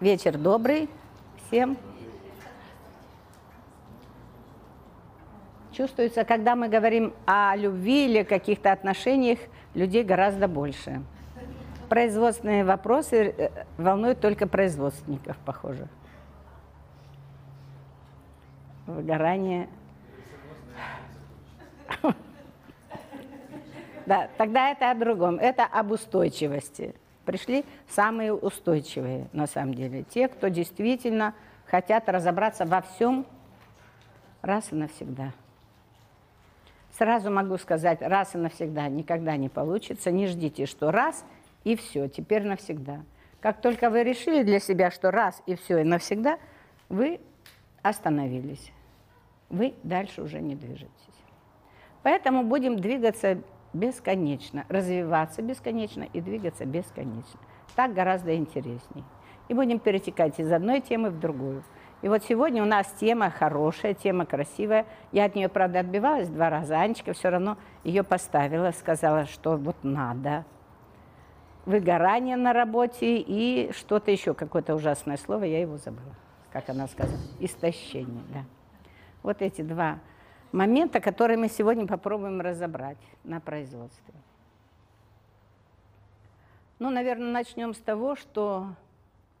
Вечер добрый всем. Чувствуется, когда мы говорим о любви или каких-то отношениях, людей гораздо больше. Производственные вопросы э, волнуют только производственников, похоже. Выгорание. Да, тогда это о другом. Это об устойчивости. Пришли самые устойчивые, на самом деле. Те, кто действительно хотят разобраться во всем раз и навсегда. Сразу могу сказать, раз и навсегда никогда не получится. Не ждите, что раз и все, теперь навсегда. Как только вы решили для себя, что раз и все, и навсегда, вы остановились. Вы дальше уже не движетесь. Поэтому будем двигаться бесконечно, развиваться бесконечно и двигаться бесконечно. Так гораздо интересней. И будем перетекать из одной темы в другую. И вот сегодня у нас тема хорошая, тема красивая. Я от нее, правда, отбивалась два раза. Анечка все равно ее поставила, сказала, что вот надо. Выгорание на работе и что-то еще, какое-то ужасное слово, я его забыла, как она сказала. Истощение, да. Вот эти два момента, которые мы сегодня попробуем разобрать на производстве. Ну, наверное, начнем с того, что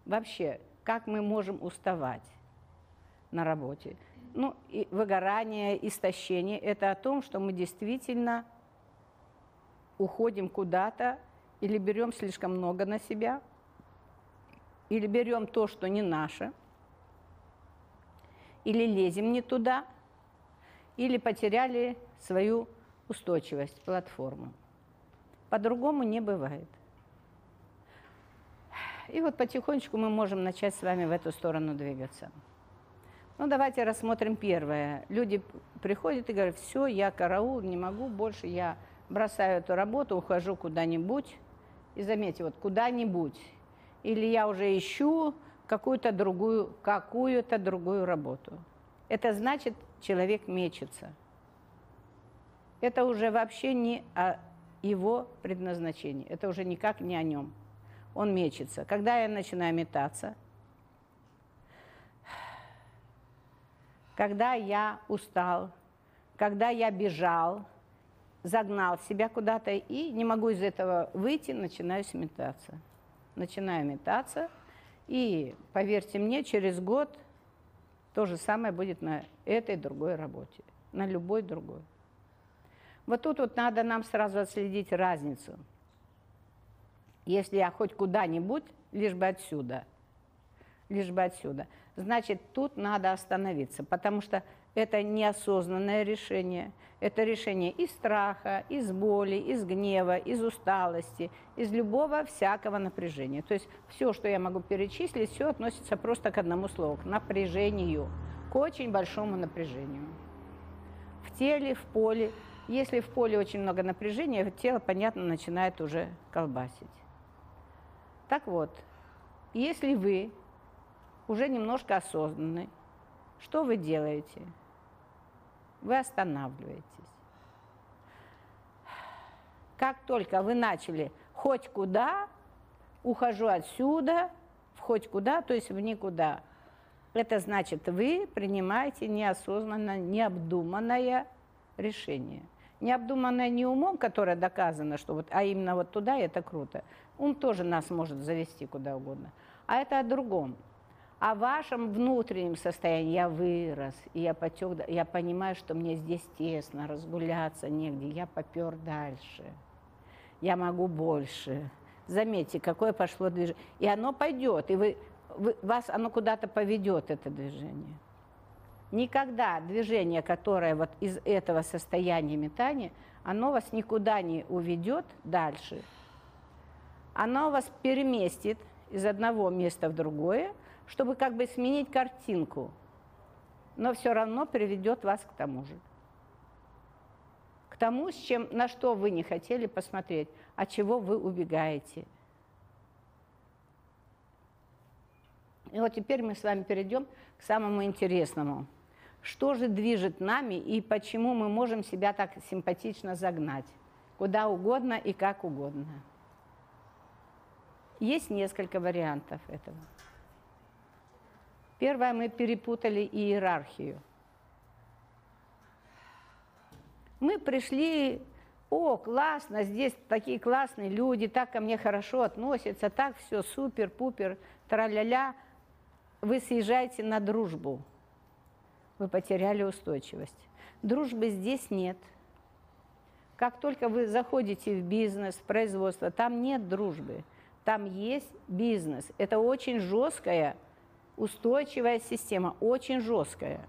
вообще, как мы можем уставать на работе. Ну, и выгорание, истощение – это о том, что мы действительно уходим куда-то или берем слишком много на себя, или берем то, что не наше, или лезем не туда, или потеряли свою устойчивость, платформу. По-другому не бывает. И вот потихонечку мы можем начать с вами в эту сторону двигаться. Ну, давайте рассмотрим первое. Люди приходят и говорят, все, я караул, не могу больше, я бросаю эту работу, ухожу куда-нибудь. И заметьте, вот куда-нибудь. Или я уже ищу какую-то другую, какую-то другую работу. Это значит, человек мечется. Это уже вообще не о его предназначении, это уже никак не о нем. Он мечется. Когда я начинаю метаться – когда я устал, когда я бежал, загнал себя куда-то и не могу из этого выйти, начинаю метаться. Начинаю метаться, и, поверьте мне, через год то же самое будет на этой другой работе, на любой другой. Вот тут вот надо нам сразу отследить разницу. Если я хоть куда-нибудь, лишь бы отсюда, лишь бы отсюда – значит, тут надо остановиться, потому что это неосознанное решение. Это решение из страха, из боли, из гнева, из усталости, из любого всякого напряжения. То есть все, что я могу перечислить, все относится просто к одному слову, к напряжению, к очень большому напряжению. В теле, в поле. Если в поле очень много напряжения, тело, понятно, начинает уже колбасить. Так вот, если вы уже немножко осознанный. Что вы делаете? Вы останавливаетесь. Как только вы начали хоть куда, ухожу отсюда, в хоть куда, то есть в никуда, это значит, вы принимаете неосознанно, необдуманное решение. Необдуманное не умом, которое доказано, что вот, а именно вот туда, это круто. Ум тоже нас может завести куда угодно. А это о другом о вашем внутреннем состоянии. Я вырос, и я потек, я понимаю, что мне здесь тесно, разгуляться негде, я попер дальше. Я могу больше. Заметьте, какое пошло движение. И оно пойдет, и вы, вы, вас оно куда-то поведет, это движение. Никогда движение, которое вот из этого состояния метания, оно вас никуда не уведет дальше. Оно вас переместит из одного места в другое, чтобы как бы сменить картинку, но все равно приведет вас к тому же. К тому, с чем, на что вы не хотели посмотреть, от чего вы убегаете. И вот теперь мы с вами перейдем к самому интересному. Что же движет нами и почему мы можем себя так симпатично загнать? Куда угодно и как угодно. Есть несколько вариантов этого. Первое, мы перепутали иерархию. Мы пришли, о, классно, здесь такие классные люди, так ко мне хорошо относятся, так все супер-пупер, тра-ля-ля. Вы съезжаете на дружбу. Вы потеряли устойчивость. Дружбы здесь нет. Как только вы заходите в бизнес, в производство, там нет дружбы. Там есть бизнес. Это очень жесткая, устойчивая система, очень жесткая.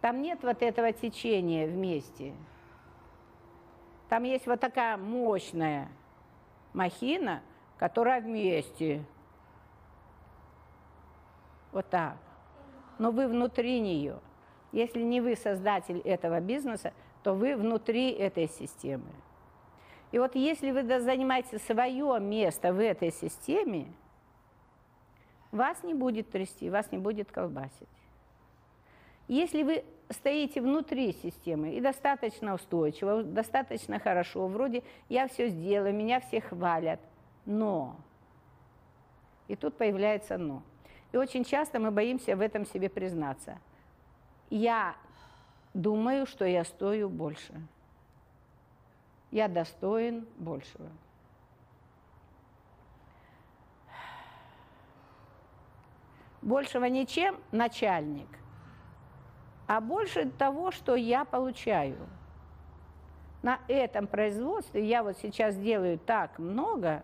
Там нет вот этого течения вместе. Там есть вот такая мощная махина, которая вместе. Вот так. Но вы внутри нее. Если не вы создатель этого бизнеса, то вы внутри этой системы. И вот если вы занимаете свое место в этой системе, вас не будет трясти, вас не будет колбасить. Если вы стоите внутри системы и достаточно устойчиво, достаточно хорошо, вроде я все сделаю, меня все хвалят, но, и тут появляется но. И очень часто мы боимся в этом себе признаться. Я думаю, что я стою больше я достоин большего. Большего ничем начальник, а больше того, что я получаю. На этом производстве я вот сейчас делаю так много,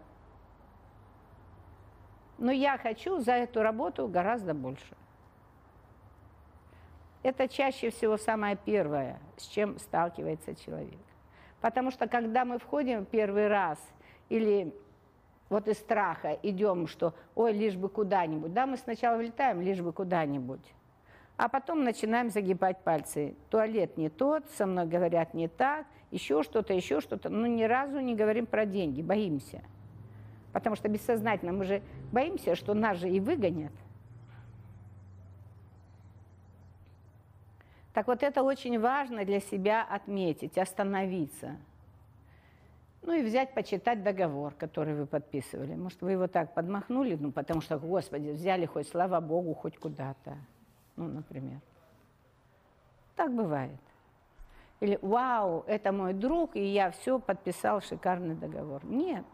но я хочу за эту работу гораздо больше. Это чаще всего самое первое, с чем сталкивается человек. Потому что когда мы входим первый раз или вот из страха идем, что ой, лишь бы куда-нибудь, да, мы сначала влетаем, лишь бы куда-нибудь, а потом начинаем загибать пальцы. Туалет не тот, со мной говорят не так, еще что-то, еще что-то. Но ни разу не говорим про деньги, боимся. Потому что бессознательно мы же боимся, что нас же и выгонят – Так вот это очень важно для себя отметить, остановиться. Ну и взять, почитать договор, который вы подписывали. Может, вы его так подмахнули, ну потому что, Господи, взяли хоть, слава Богу, хоть куда-то. Ну, например. Так бывает. Или, вау, это мой друг, и я все подписал шикарный договор. Нет.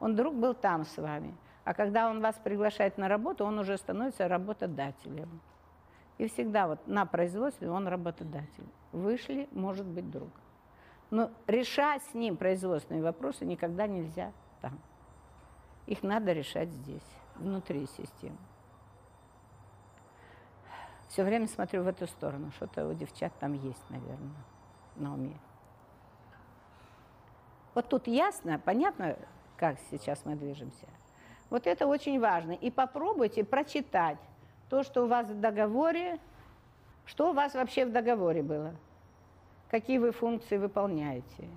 Он друг был там с вами. А когда он вас приглашает на работу, он уже становится работодателем. И всегда вот на производстве он работодатель. Вышли, может быть, друг. Но решать с ним производственные вопросы никогда нельзя там. Их надо решать здесь, внутри системы. Все время смотрю в эту сторону. Что-то у девчат там есть, наверное, на уме. Вот тут ясно, понятно, как сейчас мы движемся. Вот это очень важно. И попробуйте прочитать то, что у вас в договоре, что у вас вообще в договоре было, какие вы функции выполняете.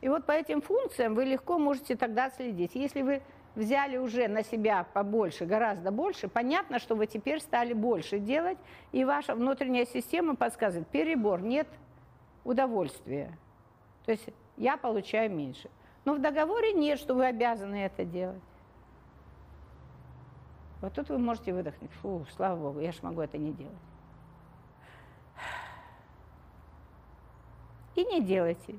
И вот по этим функциям вы легко можете тогда следить. Если вы взяли уже на себя побольше, гораздо больше, понятно, что вы теперь стали больше делать, и ваша внутренняя система подсказывает, перебор, нет удовольствия. То есть я получаю меньше. Но в договоре нет, что вы обязаны это делать. Вот тут вы можете выдохнуть. Фу, слава Богу, я же могу это не делать. И не делайте.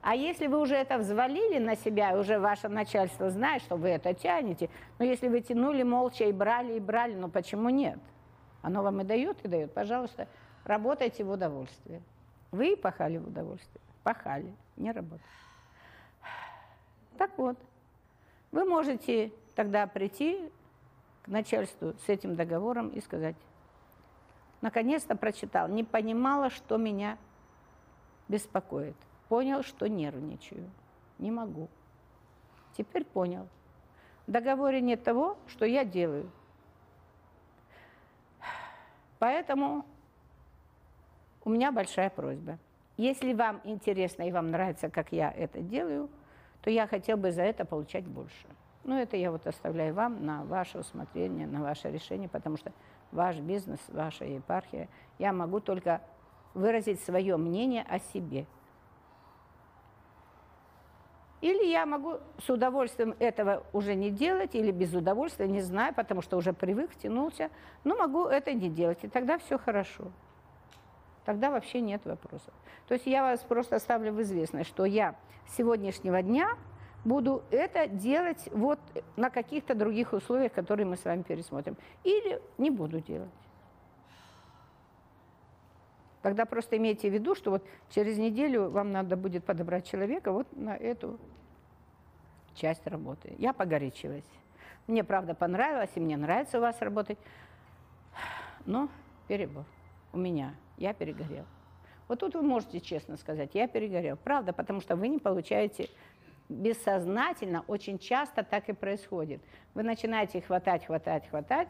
А если вы уже это взвалили на себя, уже ваше начальство знает, что вы это тянете, но если вы тянули молча и брали, и брали, ну почему нет? Оно вам и дает, и дает. Пожалуйста, работайте в удовольствие. Вы пахали в удовольствие. Пахали, не работали. Так вот, вы можете тогда прийти к начальству с этим договором и сказать, наконец-то прочитал, не понимала, что меня беспокоит. Понял, что нервничаю. Не могу. Теперь понял. В договоре нет того, что я делаю. Поэтому у меня большая просьба. Если вам интересно и вам нравится, как я это делаю, то я хотел бы за это получать больше. Ну, это я вот оставляю вам на ваше усмотрение, на ваше решение, потому что ваш бизнес, ваша епархия, я могу только выразить свое мнение о себе. Или я могу с удовольствием этого уже не делать, или без удовольствия, не знаю, потому что уже привык, тянулся, но могу это не делать, и тогда все хорошо. Тогда вообще нет вопросов. То есть я вас просто ставлю в известность, что я с сегодняшнего дня буду это делать вот на каких-то других условиях, которые мы с вами пересмотрим. Или не буду делать. Тогда просто имейте в виду, что вот через неделю вам надо будет подобрать человека вот на эту часть работы. Я погорячилась. Мне, правда, понравилось, и мне нравится у вас работать, но перебор у меня. Я перегорел. Вот тут вы можете честно сказать, я перегорел. Правда, потому что вы не получаете бессознательно, очень часто так и происходит. Вы начинаете хватать, хватать, хватать,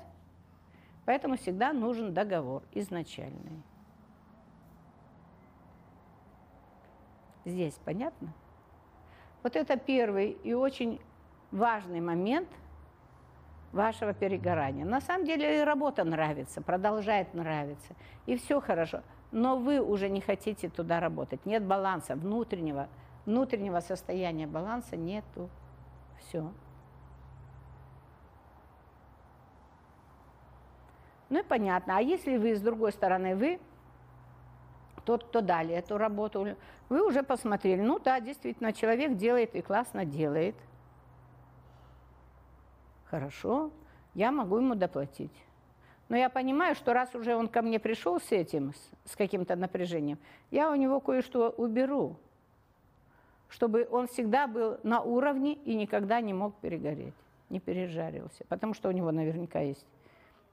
поэтому всегда нужен договор изначальный. Здесь понятно? Вот это первый и очень важный момент вашего перегорания. На самом деле и работа нравится, продолжает нравиться, и все хорошо. Но вы уже не хотите туда работать. Нет баланса внутреннего, внутреннего состояния баланса нету. Все. Ну и понятно. А если вы, с другой стороны, вы тот, кто дали эту работу, вы уже посмотрели, ну да, действительно, человек делает и классно делает. Хорошо, я могу ему доплатить. Но я понимаю, что раз уже он ко мне пришел с этим, с, каким-то напряжением, я у него кое-что уберу, чтобы он всегда был на уровне и никогда не мог перегореть, не пережарился. Потому что у него наверняка есть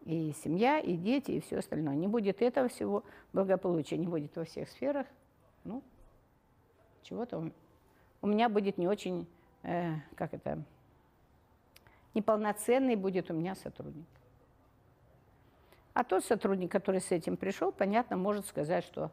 и семья, и дети, и все остальное. Не будет этого всего, благополучия не будет во всех сферах, ну, чего-то у меня будет не очень, э, как это, неполноценный будет у меня сотрудник. А тот сотрудник, который с этим пришел, понятно, может сказать, что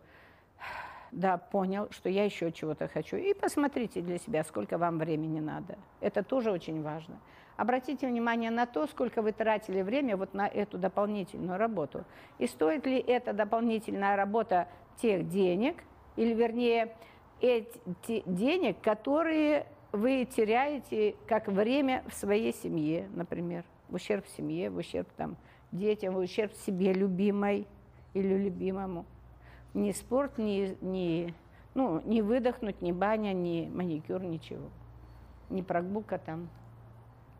да, понял, что я еще чего-то хочу. И посмотрите для себя, сколько вам времени надо. Это тоже очень важно. Обратите внимание на то, сколько вы тратили время вот на эту дополнительную работу. И стоит ли эта дополнительная работа тех денег, или вернее, эти денег, которые вы теряете как время в своей семье, например, в ущерб семье, в ущерб там, детям, в ущерб себе любимой или любимому. Ни спорт, ни, ни, ну, ни выдохнуть, ни баня, ни маникюр, ничего. Ни прогулка там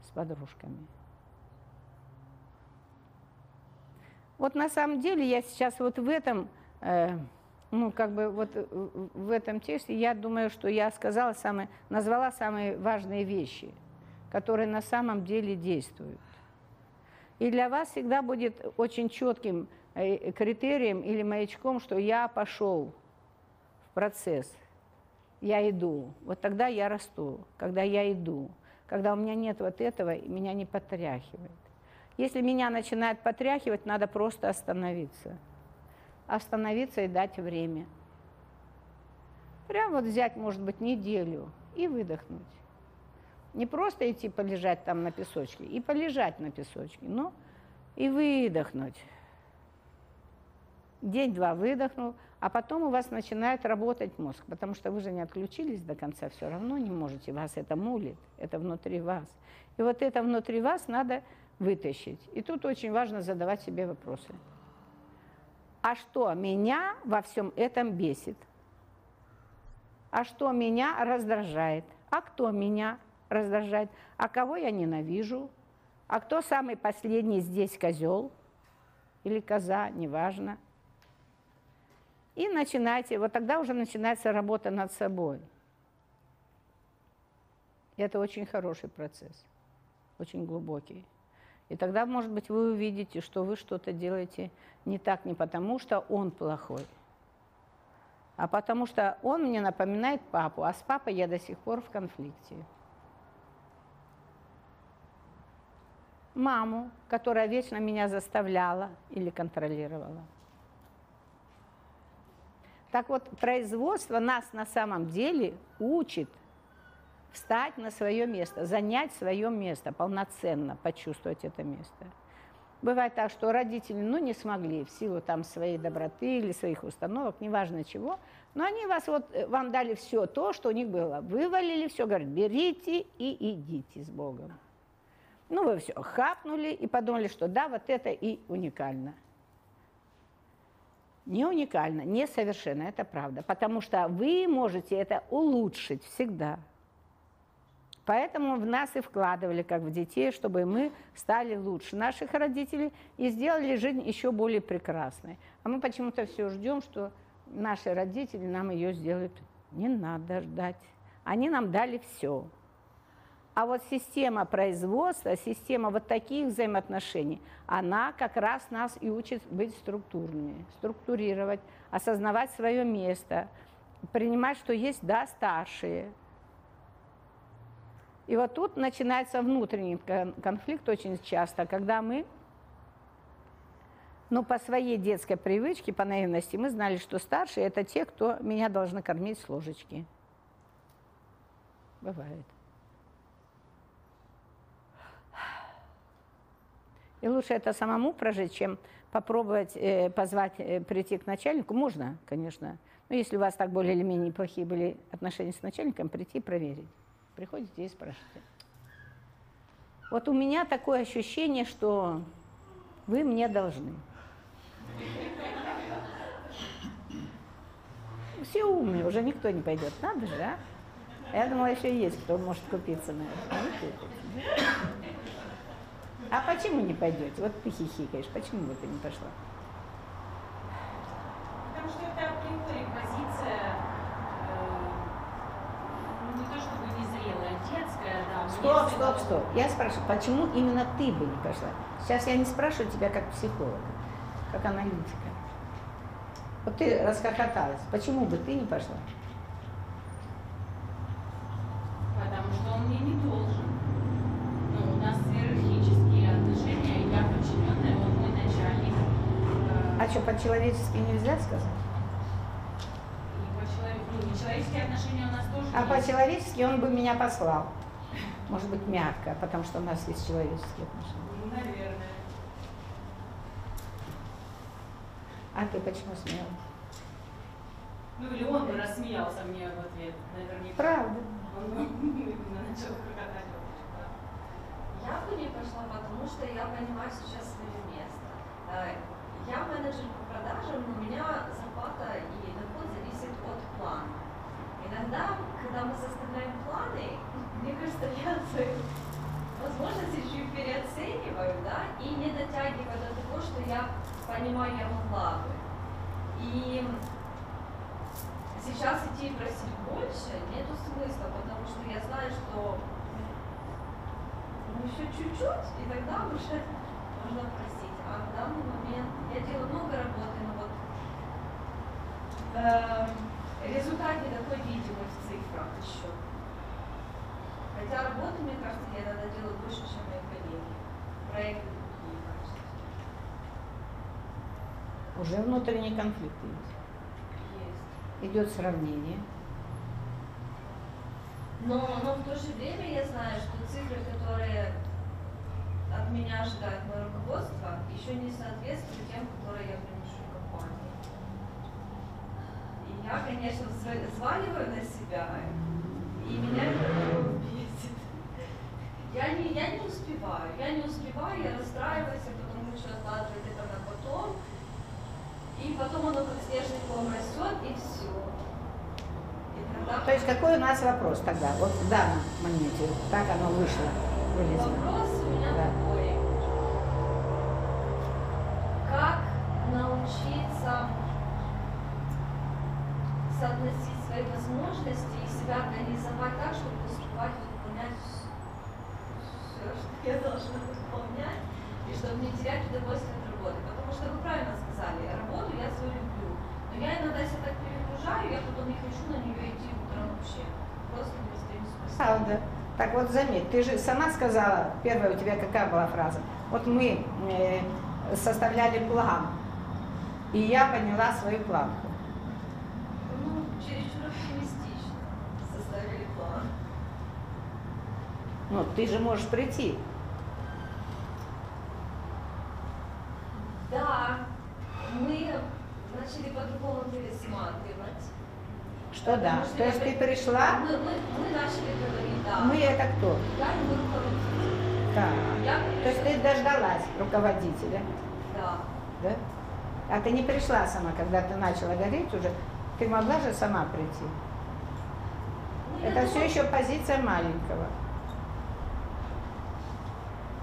с подружками. Вот на самом деле я сейчас вот в этом, э, ну как бы вот в этом тексте, я думаю, что я сказала самые, назвала самые важные вещи, которые на самом деле действуют. И для вас всегда будет очень четким критерием или маячком, что я пошел в процесс, я иду. Вот тогда я расту, когда я иду когда у меня нет вот этого, меня не потряхивает. Если меня начинает потряхивать, надо просто остановиться. Остановиться и дать время. Прям вот взять, может быть, неделю и выдохнуть. Не просто идти полежать там на песочке, и полежать на песочке, но и выдохнуть. День-два выдохнул, а потом у вас начинает работать мозг, потому что вы же не отключились до конца, все равно не можете, вас это мулит, это внутри вас. И вот это внутри вас надо вытащить. И тут очень важно задавать себе вопросы. А что меня во всем этом бесит? А что меня раздражает? А кто меня раздражает? А кого я ненавижу? А кто самый последний здесь козел? Или коза, неважно. И начинайте, вот тогда уже начинается работа над собой. И это очень хороший процесс, очень глубокий. И тогда, может быть, вы увидите, что вы что-то делаете не так не потому, что он плохой, а потому что он мне напоминает папу, а с папой я до сих пор в конфликте. Маму, которая вечно меня заставляла или контролировала. Так вот, производство нас на самом деле учит встать на свое место, занять свое место, полноценно почувствовать это место. Бывает так, что родители, ну, не смогли в силу там своей доброты или своих установок, неважно чего, но они вас вот, э, вам дали все то, что у них было. Вывалили все, говорят, берите и идите с Богом. Ну, вы все хапнули и подумали, что да, вот это и уникально. Не уникально, не совершенно, это правда. Потому что вы можете это улучшить всегда. Поэтому в нас и вкладывали, как в детей, чтобы мы стали лучше наших родителей и сделали жизнь еще более прекрасной. А мы почему-то все ждем, что наши родители нам ее сделают. Не надо ждать. Они нам дали все. А вот система производства, система вот таких взаимоотношений, она как раз нас и учит быть структурными, структурировать, осознавать свое место, принимать, что есть, да, старшие – и вот тут начинается внутренний конфликт очень часто, когда мы, ну, по своей детской привычке, по наивности, мы знали, что старшие – это те, кто меня должны кормить с ложечки. Бывает. И лучше это самому прожить, чем попробовать э, позвать, э, прийти к начальнику. Можно, конечно. Но если у вас так более или менее плохие были отношения с начальником, прийти и проверить. Приходите и спрашиваете. Вот у меня такое ощущение, что вы мне должны. Все умные, уже никто не пойдет. Надо же, а? Я думала, еще есть, кто может купиться на это. А почему не пойдете? Вот ты хихикаешь, почему бы ты не пошла? Потому что это априори позиция Стоп, стоп, стоп. Я спрашиваю, почему именно ты бы не пошла? Сейчас я не спрашиваю тебя как психолога, как аналитика. Вот ты расхохоталась. Почему бы ты не пошла? Потому что он мне не должен. Ну, у нас иерархические отношения, я подчиненная, он мой начальник. А что, по-человечески нельзя сказать? По-человечески, ну, человеческие отношения у нас тоже А по-человечески он бы меня послал может быть, мягко, потому что у нас есть человеческие отношения. Ну, наверное. А ты почему смеялась? Ну, или он бы рассмеялся мне в ответ, наверняка. Правда. Он бы именно начал хохотать. Я бы не пошла, потому что я понимаю сейчас свое место. Я менеджер по продажам, но у меня зарплата и доход зависит от плана. Иногда, когда мы составляем планы, мне кажется, я свои возможности чуть переоцениваю, да, и не дотягиваю до того, что я понимаю, я могла бы. И сейчас идти просить больше нету смысла, потому что я знаю, что ну, еще чуть-чуть, и тогда уже можно просить. А в данный момент я делаю много работы, но вот э, результат не такой видимый в цифрах еще. Хотя работу, мне кажется, я иногда делаю больше, чем мои коллеги. Проекты другие, кажется. Уже внутренний конфликт есть. Есть. Идет сравнение. Но, но в то же время я знаю, что цифры, которые от меня ожидает мое руководство, еще не соответствуют тем, которые я приношу компании. И я, конечно, взваливаю на себя, и меня это я не, я не успеваю, я не успеваю, я расстраиваюсь, потому что откладывать это на потом, и потом оно как снежный ком растет, и все. И тогда... То есть какой у нас вопрос тогда, вот в данном моменте, так оно вышло, Вопрос у меня да. такой. Как научиться соотносить свои возможности и себя организовать так, чтобы успевать выполнять что я должна выполнять, и чтобы не терять удовольствие от работы. Потому что вы правильно сказали, работу я свою люблю. Но я иногда себя так перегружаю, я потом не хочу на нее идти утром вообще. Просто не воспринимаю Правда. Так вот, заметь, ты же сама сказала, первая у тебя какая была фраза? Вот мы э, составляли план, и я поняла свою планку. Ну, чересчур оптимистично составили план. Ну, ты же можешь прийти. Да, мы начали по-другому талисман. Что да? Что То есть ты при- пришла, Мы, мы, мы начали говорить, да. мы это кто? Я его руководитель. Так. Я То есть ты дождалась руководителя, Да. да? А ты не пришла сама, когда ты начала гореть уже, ты могла же сама прийти. Ну, Это все думала, еще позиция маленького.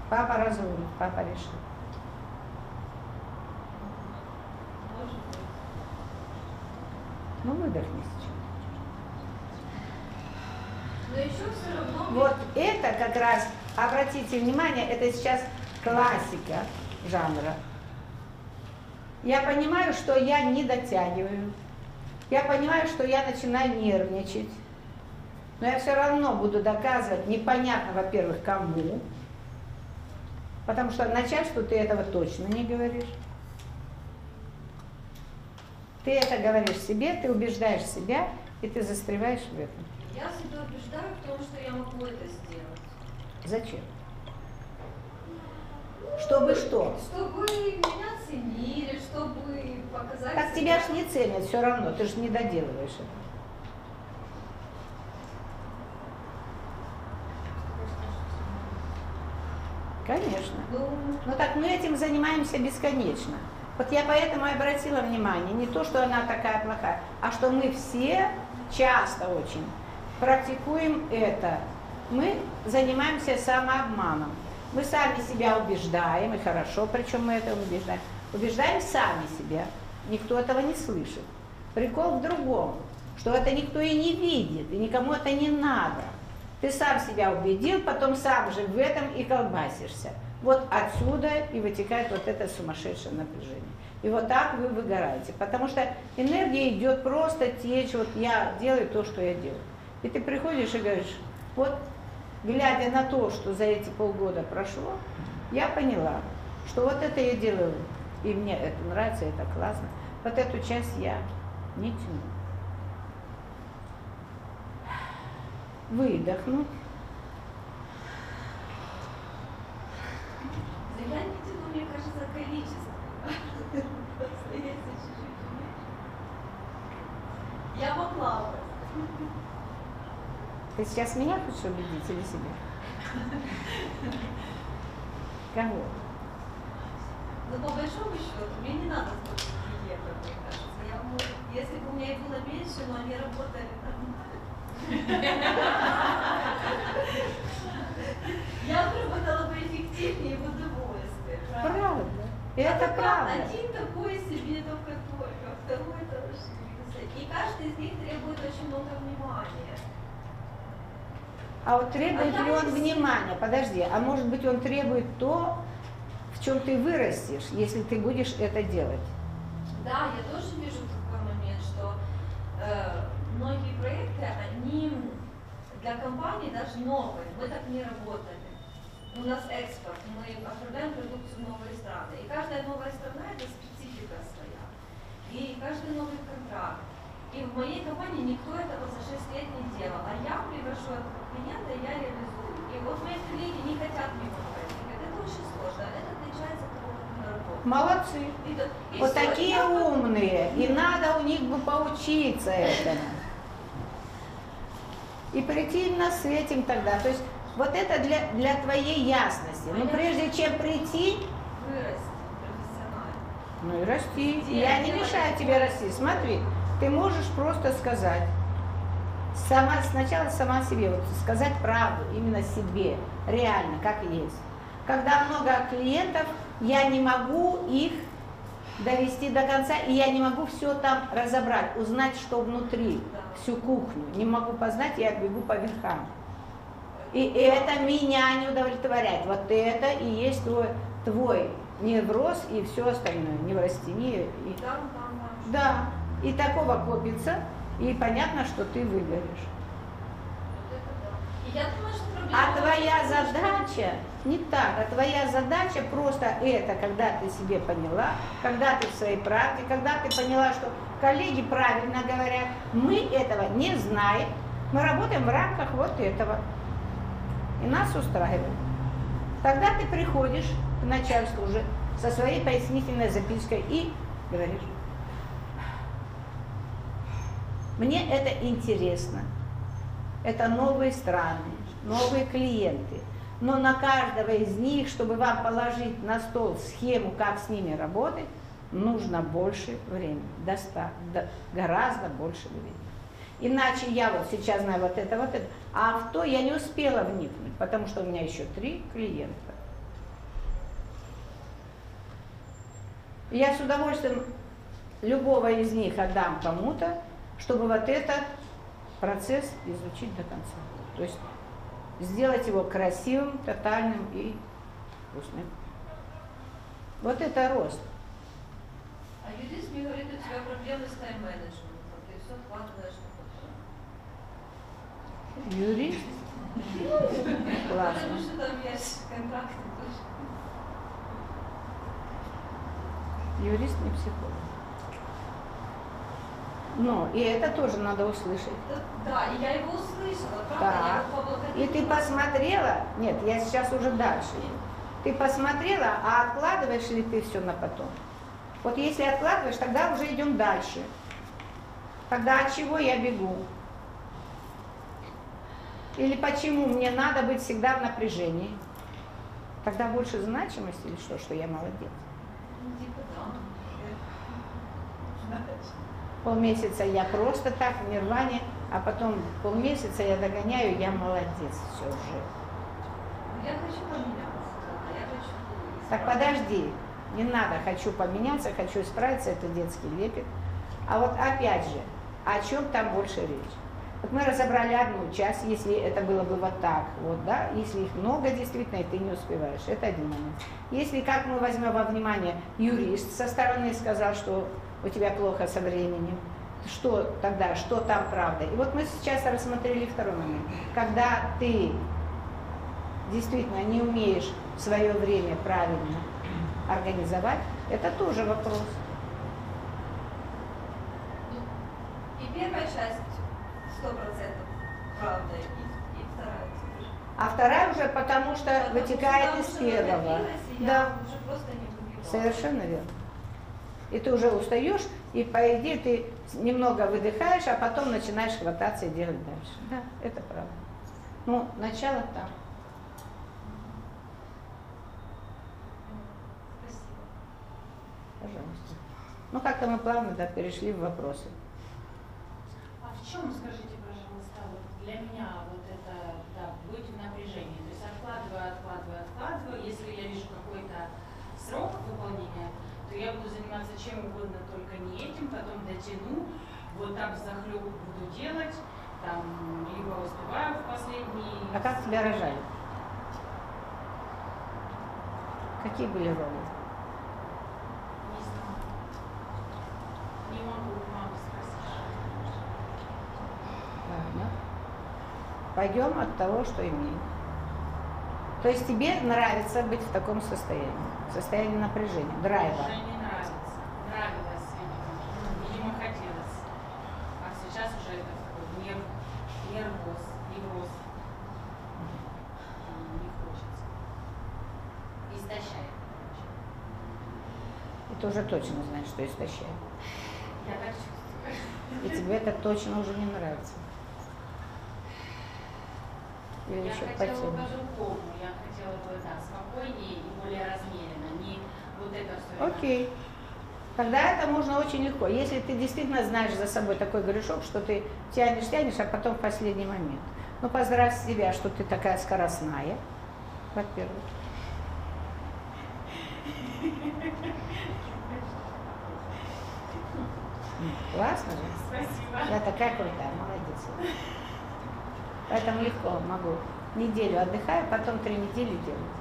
Папа разумный, папа решил. Ну, выдохни сейчас. Но еще все равно... Вот это как раз, обратите внимание, это сейчас классика жанра. Я понимаю, что я не дотягиваю. Я понимаю, что я начинаю нервничать. Но я все равно буду доказывать непонятно, во-первых, кому. Потому что начальству ты этого точно не говоришь. Ты это говоришь себе, ты убеждаешь себя, и ты застреваешь в этом. Я себя убеждаю в том, что я могу это сделать. Зачем? Чтобы что? Чтобы меня ценили, чтобы показать... Так тебя ж не ценят все равно, ты же не доделываешь это. Конечно. Ну, Ну так мы этим занимаемся бесконечно. Вот я поэтому и обратила внимание, не то, что она такая плохая, а что мы все часто очень практикуем это. Мы занимаемся самообманом. Мы сами себя убеждаем, и хорошо, причем мы это убеждаем. Убеждаем сами себя. Никто этого не слышит. Прикол в другом, что это никто и не видит, и никому это не надо. Ты сам себя убедил, потом сам же в этом и колбасишься. Вот отсюда и вытекает вот это сумасшедшее напряжение. И вот так вы выгораете. Потому что энергия идет просто течь, вот я делаю то, что я делаю. И ты приходишь и говоришь, вот глядя на то, что за эти полгода прошло, я поняла, что вот это я делаю, и мне это нравится, это классно. Вот эту часть я не тяну. Выдохнуть. да я не тяну, мне кажется, количество. Я могла. Ты сейчас меня хочешь убедить или себя? Кого? Но по большому счету мне не надо столько клиентов, мне кажется. Я могу, если бы у меня их было меньше, но они работали нормально. Я бы работала бы эффективнее в удовольствие. Правда. А это правда. Один такой себе только только, второй тоже. И каждый из них требует очень много внимания. А вот требует А ли он внимания? Подожди, а может быть он требует то, в чем ты вырастешь, если ты будешь это делать? Да, я тоже вижу такой момент, что э, многие проекты, они для компаний даже новые. Мы так не работали. У нас экспорт, мы отправляем продукцию новые страны. И каждая новая страна это специфика своя. И каждый новый контракт. И в моей компании никто этого за 6 лет не делал. А я привожу этого клиента, и я реализую. И вот мои коллеги не хотят проекта. Говорят, это очень сложно. Это отличается от того, как мы работаем. Молодцы. И и Вот всё, и такие я вот- умные, и надо у них бы поучиться этому. И прийти именно с этим тогда. То есть вот это для, для твоей ясности. Но прежде чем прийти, вырасти профессионально. ну и расти. Где? Я не мешаю тебе расти. Смотри, ты можешь просто сказать, сама, сначала сама себе, вот сказать правду, именно себе, реально, как есть. Когда много клиентов, я не могу их довести до конца, и я не могу все там разобрать, узнать, что внутри, Да. всю кухню. Не могу познать, я бегу по верхам. И это меня не удовлетворяет. Вот это и есть твой, твой невроз и все остальное, неврастения. И там, там, там. да, и такого копится, и понятно, что ты проблема... А твоя задача не так, а твоя задача просто это, когда ты себе поняла, когда ты в своей правде, когда ты поняла, что коллеги правильно говорят, мы этого не знаем, мы работаем в рамках вот этого. И нас устраивает. Тогда ты приходишь к начальству уже со своей пояснительной запиской и говоришь, Мне это интересно. Это новые страны, новые клиенты. Но на каждого из них, чтобы вам положить на стол схему, как с ними работать, нужно больше времени, доста, до, гораздо больше времени. Иначе я вот сейчас знаю вот это, вот это, а в то я не успела вникнуть, потому что у меня еще три клиента. Я с удовольствием любого из них отдам кому-то, чтобы вот этот процесс изучить до конца. То есть сделать его красивым, тотальным и вкусным. Вот это рост. А юрист мне говорит, у тебя проблемы с тайм-менеджментом, ты все откладываешь на потом. Юрист? Классно. Потому что там есть контракты тоже. Юрист не психолог. Ну, и это тоже надо услышать. Да, Да, и я его услышала, правда, я Так. его поблагодарила. И ты посмотрела, нет, я сейчас уже дальше. Ты посмотрела, а откладываешь ли ты все на потом? Вот если откладываешь, тогда уже идем дальше. Тогда от чего я бегу? Или почему мне надо быть всегда в напряжении? Тогда больше значимости или что, что я молодец? Ну, типа, да. Полмесяца я просто так в нирване, а потом полмесяца я догоняю, я молодец, все уже. Я хочу поменяться, я хочу... Так подожди, не надо, хочу поменяться, хочу исправиться, это детский лепет. А вот опять же, о чем там больше речь? Вот мы разобрали одну часть, если это было бы вот так, вот, да, если их много действительно, и ты не успеваешь, это один момент. Если, как мы возьмем во внимание, юрист со стороны сказал, что у тебя плохо со временем, что тогда, что там правда? И вот мы сейчас рассмотрели второй момент. Когда ты действительно не умеешь свое время правильно организовать, это тоже вопрос. И первая часть сто процентов правда, и, и вторая тоже. А вторая уже потому, что Потому вытекает из первого. Да, совершенно верно. И ты уже устаешь, и по идее ты немного выдыхаешь, а потом начинаешь хвататься и делать дальше. Да, это правда. Ну, начало там. Спасибо. Пожалуйста. Ну, как-то мы плавно да, перешли в вопросы. А в чем, скажите, пожалуйста, вот для меня вот это да, быть в напряжении? То есть откладываю, откладываю, откладываю. Если я вижу выполнения, то я буду заниматься чем угодно, только не этим, потом дотяну, вот так захлеб буду делать, там, либо успеваю в последний... А как тебя рожали? Какие были роли? Не знаю. Не могу у мамы спросить. Ладно. Пойдем от того, что имеем. То есть тебе нравится быть в таком состоянии, в состоянии напряжения, драйва. Уже не нравится. Нравилось, видимо. Хотелось. А сейчас уже это такой нерв, нервоз, невроз. Не хочется. Истощает. И ты уже точно знаешь, что истощает. Я так чувствую. И тебе это точно уже не нравится. Или Я еще хотела потянешь. По-другому. Я хотела бы, да, спокойнее и более размеренно. Не вот это все. Окей. Тогда это можно очень легко. Если ты действительно знаешь за собой такой грешок, что ты тянешь, тянешь, а потом в последний момент. Ну, поздравь себя, что ты такая скоростная, во-первых. Классно же. Спасибо. Я такая крутая, молодец. Поэтому легко могу. Неделю отдыхаю, потом три недели делаю.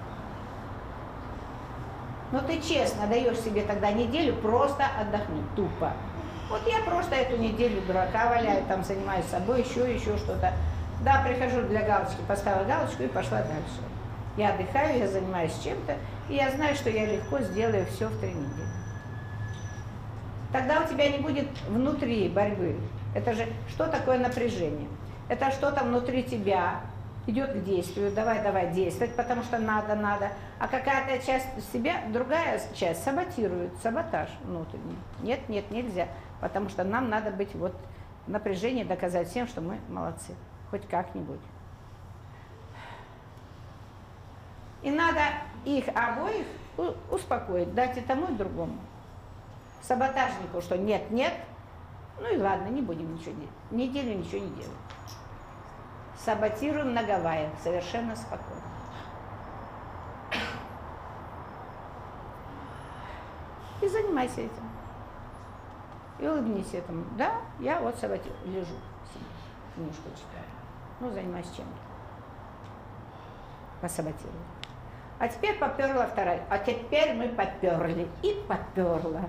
Но ты честно даешь себе тогда неделю просто отдохнуть, тупо. Вот я просто эту неделю дурака валяю, там занимаюсь собой, еще, еще что-то. Да, прихожу для галочки, поставила галочку и пошла дальше. Я отдыхаю, я занимаюсь чем-то, и я знаю, что я легко сделаю все в три недели. Тогда у тебя не будет внутри борьбы. Это же что такое напряжение? Это что-то внутри тебя идет к действию, давай, давай действовать, потому что надо, надо. А какая-то часть себя, другая часть саботирует, саботаж внутренний. Нет, нет, нельзя, потому что нам надо быть вот напряжении доказать всем, что мы молодцы. Хоть как-нибудь. И надо их обоих успокоить, дать и тому, и другому. Саботажнику, что нет, нет, ну и ладно, не будем ничего делать. Неделю ничего не делать. Саботируем на Гавайях, совершенно спокойно. И занимайся этим. И улыбнись этому. Да, я вот саботирую, лежу книжку читаю. Ну, занимаюсь чем-то. Посаботирую. А теперь поперла вторая. А теперь мы поперли. И поперла.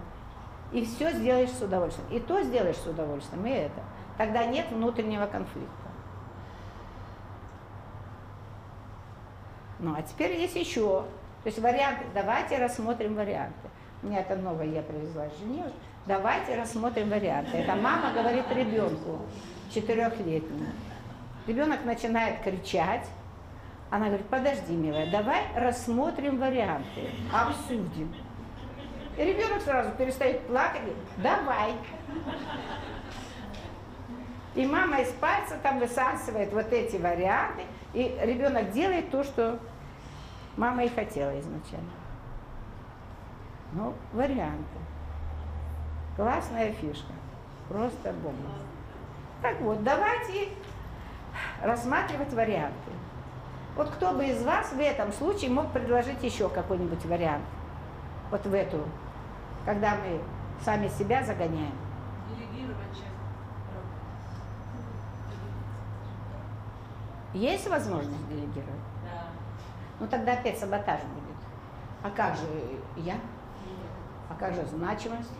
И все сделаешь с удовольствием. И то сделаешь с удовольствием, и это. Тогда нет внутреннего конфликта. Ну, а теперь есть еще. То есть варианты. Давайте рассмотрим варианты. У меня это новое я привезла жене. Давайте рассмотрим варианты. Это мама говорит ребенку, четырехлетнему. Ребенок начинает кричать, она говорит, подожди, милая, давай рассмотрим варианты, обсудим. И ребенок сразу перестает плакать, говорит, давай. И мама из пальца там высасывает вот эти варианты, и ребенок делает то, что мама и хотела изначально. Ну, варианты. Классная фишка. Просто бомба. Так вот, давайте рассматривать варианты. Вот кто бы из вас в этом случае мог предложить еще какой-нибудь вариант? Вот в эту, когда мы сами себя загоняем. Делегировать часть Есть возможность делегировать? Да. Ну тогда опять саботаж будет. А как же я? А как же значимость?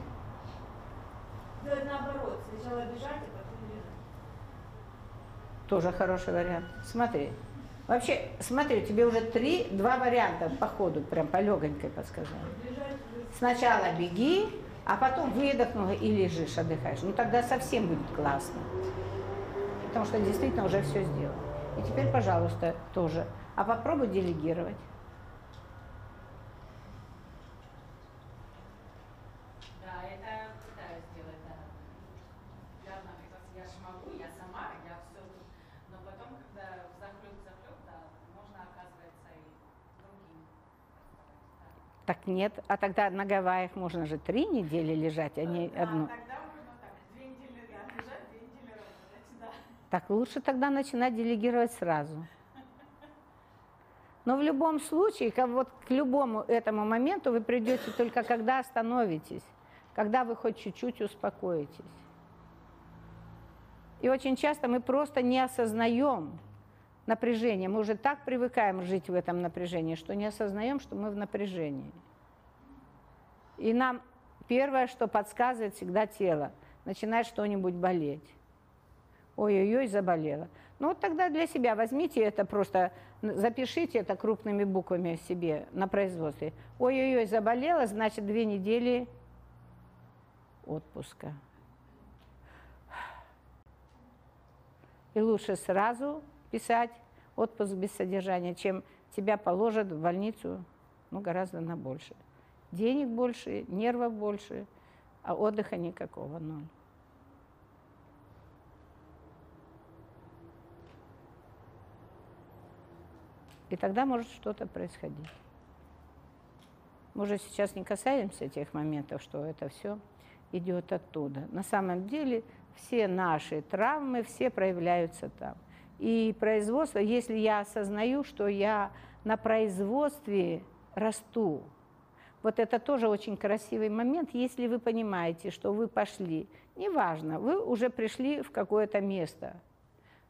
Делать наоборот. Сначала бежать, а потом бежать. Тоже хороший вариант. Смотри. Вообще, смотри, тебе уже три, два варианта по ходу, прям по легонькой подсказала. Сначала беги, а потом выдохнула и лежишь, отдыхаешь. Ну тогда совсем будет классно. Потому что действительно уже все сделал. И теперь, пожалуйста, тоже. А попробуй делегировать. Да, это пытаюсь сделать, да. Явно, я ж могу, я сама, я все тут. Но потом, когда захлеб захлеб, да, можно, оказывается, и другим да. Так нет. А тогда на Гавайях можно же три недели лежать, а не Да, одну. тогда можно так. Две недели да, лежать, две недели работать. Да. Так лучше тогда начинать делегировать сразу. Но в любом случае, как вот к любому этому моменту вы придете только когда остановитесь, когда вы хоть чуть-чуть успокоитесь. И очень часто мы просто не осознаем напряжение. Мы уже так привыкаем жить в этом напряжении, что не осознаем, что мы в напряжении. И нам первое, что подсказывает всегда тело, начинает что-нибудь болеть ой-ой-ой, заболела. Ну вот тогда для себя возьмите это просто, запишите это крупными буквами себе на производстве. Ой-ой-ой, заболела, значит две недели отпуска. И лучше сразу писать отпуск без содержания, чем тебя положат в больницу ну, гораздо на больше. Денег больше, нервов больше, а отдыха никакого, ноль. И тогда может что-то происходить. Мы уже сейчас не касаемся этих моментов, что это все идет оттуда. На самом деле все наши травмы, все проявляются там. И производство, если я осознаю, что я на производстве расту, вот это тоже очень красивый момент, если вы понимаете, что вы пошли, неважно, вы уже пришли в какое-то место,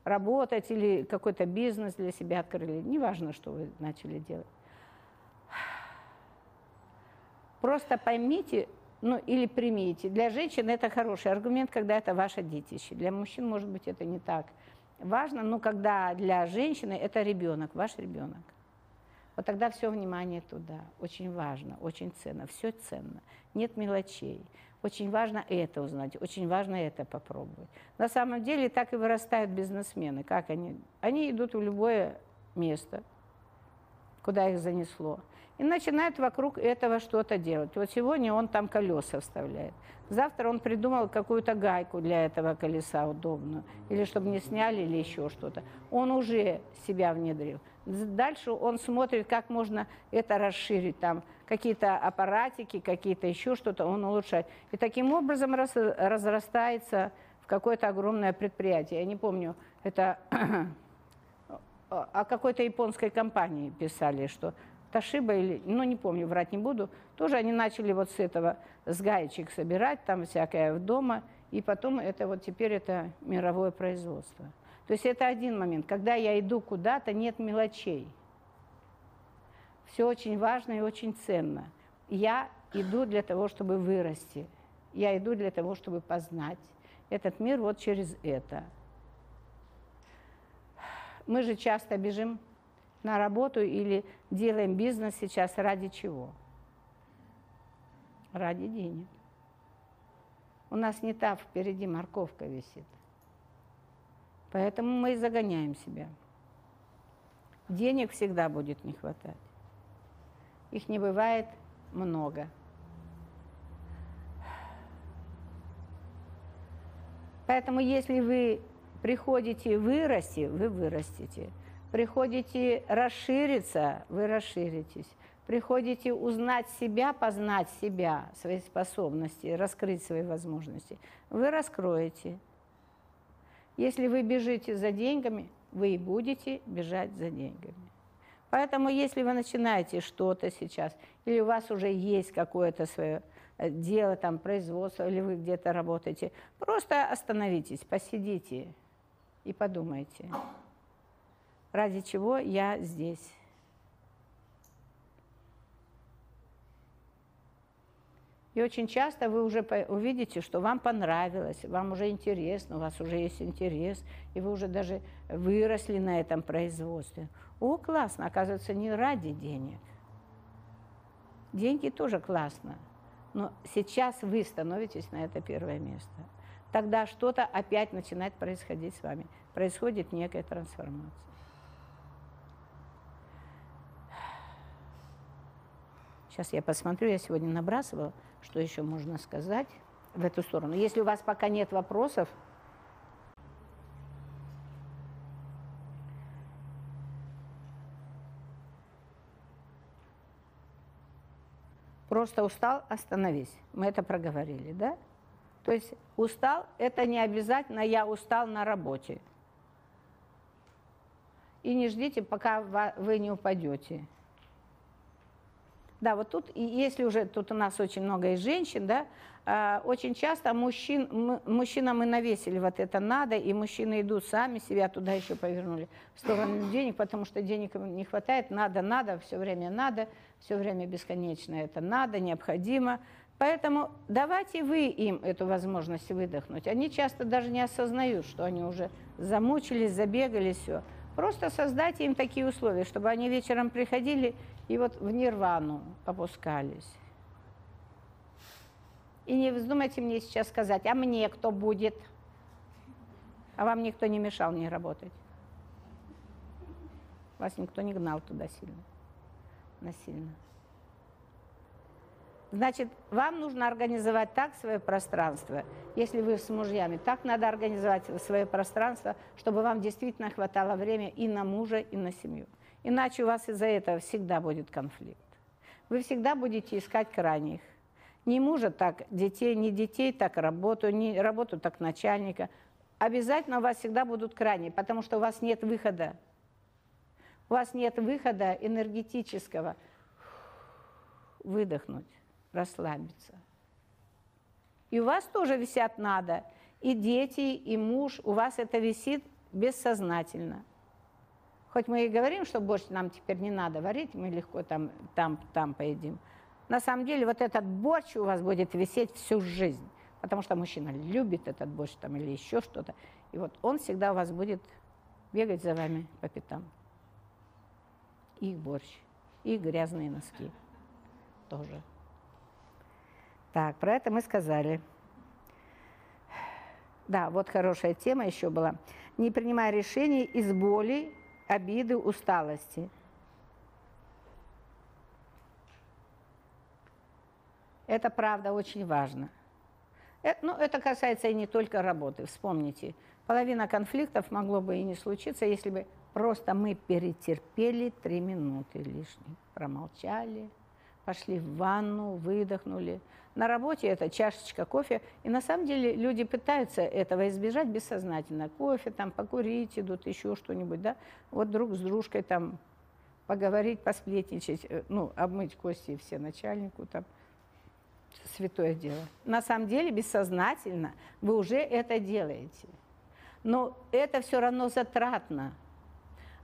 работать или какой-то бизнес для себя открыли, неважно, что вы начали делать. Просто поймите, ну или примите. Для женщин это хороший аргумент, когда это ваше детище. Для мужчин, может быть, это не так важно, но когда для женщины это ребенок, ваш ребенок. Вот тогда все внимание туда. Очень важно, очень ценно, все ценно. Нет мелочей. Очень важно это узнать, очень важно это попробовать. На самом деле так и вырастают бизнесмены. Как они? Они идут в любое место, куда их занесло. И начинает вокруг этого что-то делать. Вот сегодня он там колеса вставляет. Завтра он придумал какую-то гайку для этого колеса удобную. Или чтобы не сняли, или еще что-то. Он уже себя внедрил. Дальше он смотрит, как можно это расширить. Там какие-то аппаратики, какие-то еще что-то он улучшает. И таким образом раз, разрастается в какое-то огромное предприятие. Я не помню, это о какой-то японской компании писали, что Ташиба или, ну не помню, врать не буду, тоже они начали вот с этого, с гаечек собирать, там всякое в дома, и потом это вот теперь это мировое производство. То есть это один момент. Когда я иду куда-то, нет мелочей. Все очень важно и очень ценно. Я иду для того, чтобы вырасти. Я иду для того, чтобы познать этот мир вот через это. Мы же часто бежим на работу или делаем бизнес сейчас ради чего? Ради денег. У нас не та впереди морковка висит. Поэтому мы и загоняем себя. Денег всегда будет не хватать. Их не бывает много. Поэтому если вы приходите вырасти, вы вырастете. Приходите расшириться, вы расширитесь. Приходите узнать себя, познать себя, свои способности, раскрыть свои возможности. Вы раскроете. Если вы бежите за деньгами, вы и будете бежать за деньгами. Поэтому, если вы начинаете что-то сейчас, или у вас уже есть какое-то свое э, дело, там, производство, или вы где-то работаете, просто остановитесь, посидите и подумайте ради чего я здесь. И очень часто вы уже увидите, что вам понравилось, вам уже интересно, у вас уже есть интерес, и вы уже даже выросли на этом производстве. О, классно, оказывается, не ради денег. Деньги тоже классно, но сейчас вы становитесь на это первое место. Тогда что-то опять начинает происходить с вами. Происходит некая трансформация. Сейчас я посмотрю, я сегодня набрасывала, что еще можно сказать в эту сторону. Если у вас пока нет вопросов, Просто устал, остановись. Мы это проговорили, да? То есть устал – это не обязательно я устал на работе. И не ждите, пока вы не упадете. Да, вот тут, если уже тут у нас очень много и женщин, да, а, очень часто мужчин, мужчинам мы навесили вот это надо, и мужчины идут сами, себя туда еще повернули в сторону денег, потому что денег не хватает, надо, надо, все время надо, все время бесконечно это надо, необходимо. Поэтому давайте вы им эту возможность выдохнуть. Они часто даже не осознают, что они уже замучились, забегали, все. Просто создайте им такие условия, чтобы они вечером приходили и вот в нирвану опускались. И не вздумайте мне сейчас сказать, а мне кто будет? А вам никто не мешал не работать. Вас никто не гнал туда сильно, насильно. Значит, вам нужно организовать так свое пространство, если вы с мужьями, так надо организовать свое пространство, чтобы вам действительно хватало времени и на мужа, и на семью. Иначе у вас из-за этого всегда будет конфликт. Вы всегда будете искать крайних. Не мужа так детей, не детей так работу, не работу так начальника. Обязательно у вас всегда будут крайние, потому что у вас нет выхода. У вас нет выхода энергетического выдохнуть, расслабиться. И у вас тоже висят надо. И дети, и муж, у вас это висит бессознательно. Хоть мы и говорим, что борщ нам теперь не надо варить, мы легко там, там, там поедим. На самом деле вот этот борщ у вас будет висеть всю жизнь, потому что мужчина любит этот борщ там или еще что-то. И вот он всегда у вас будет бегать за вами по пятам. Их борщ, их грязные носки тоже. Так, про это мы сказали. Да, вот хорошая тема еще была. Не принимая решений из боли обиды, усталости. Это, правда, очень важно. Это, ну, это касается и не только работы. Вспомните, половина конфликтов могло бы и не случиться, если бы просто мы перетерпели три минуты лишних, промолчали, пошли в ванну, выдохнули. На работе это чашечка кофе. И на самом деле люди пытаются этого избежать бессознательно. Кофе, там, покурить идут, еще что-нибудь, да. Вот друг с дружкой там поговорить, посплетничать, э, ну, обмыть кости все начальнику там. Святое дело. На самом деле бессознательно вы уже это делаете. Но это все равно затратно.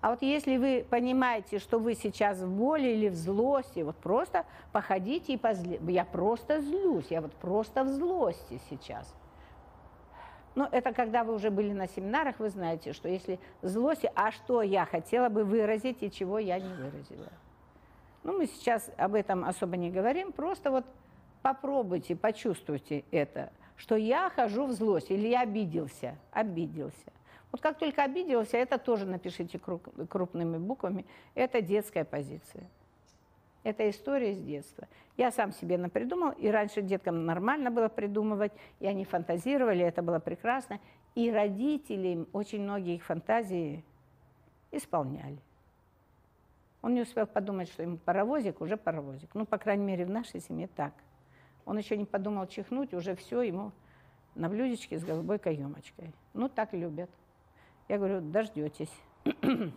А вот если вы понимаете, что вы сейчас в боли или в злости, вот просто походите и позли. Я просто злюсь, я вот просто в злости сейчас. Ну, это когда вы уже были на семинарах, вы знаете, что если злости, а что я хотела бы выразить и чего я не выразила. Ну, мы сейчас об этом особо не говорим, просто вот попробуйте, почувствуйте это, что я хожу в злость или я обиделся, обиделся. Вот как только обиделся, это тоже напишите крупными буквами, это детская позиция. Это история с детства. Я сам себе напридумал, и раньше деткам нормально было придумывать, и они фантазировали, это было прекрасно. И родители очень многие их фантазии исполняли. Он не успел подумать, что ему паровозик, уже паровозик. Ну, по крайней мере, в нашей семье так. Он еще не подумал чихнуть, уже все ему на блюдечке с голубой каемочкой. Ну, так любят. Я говорю, дождетесь.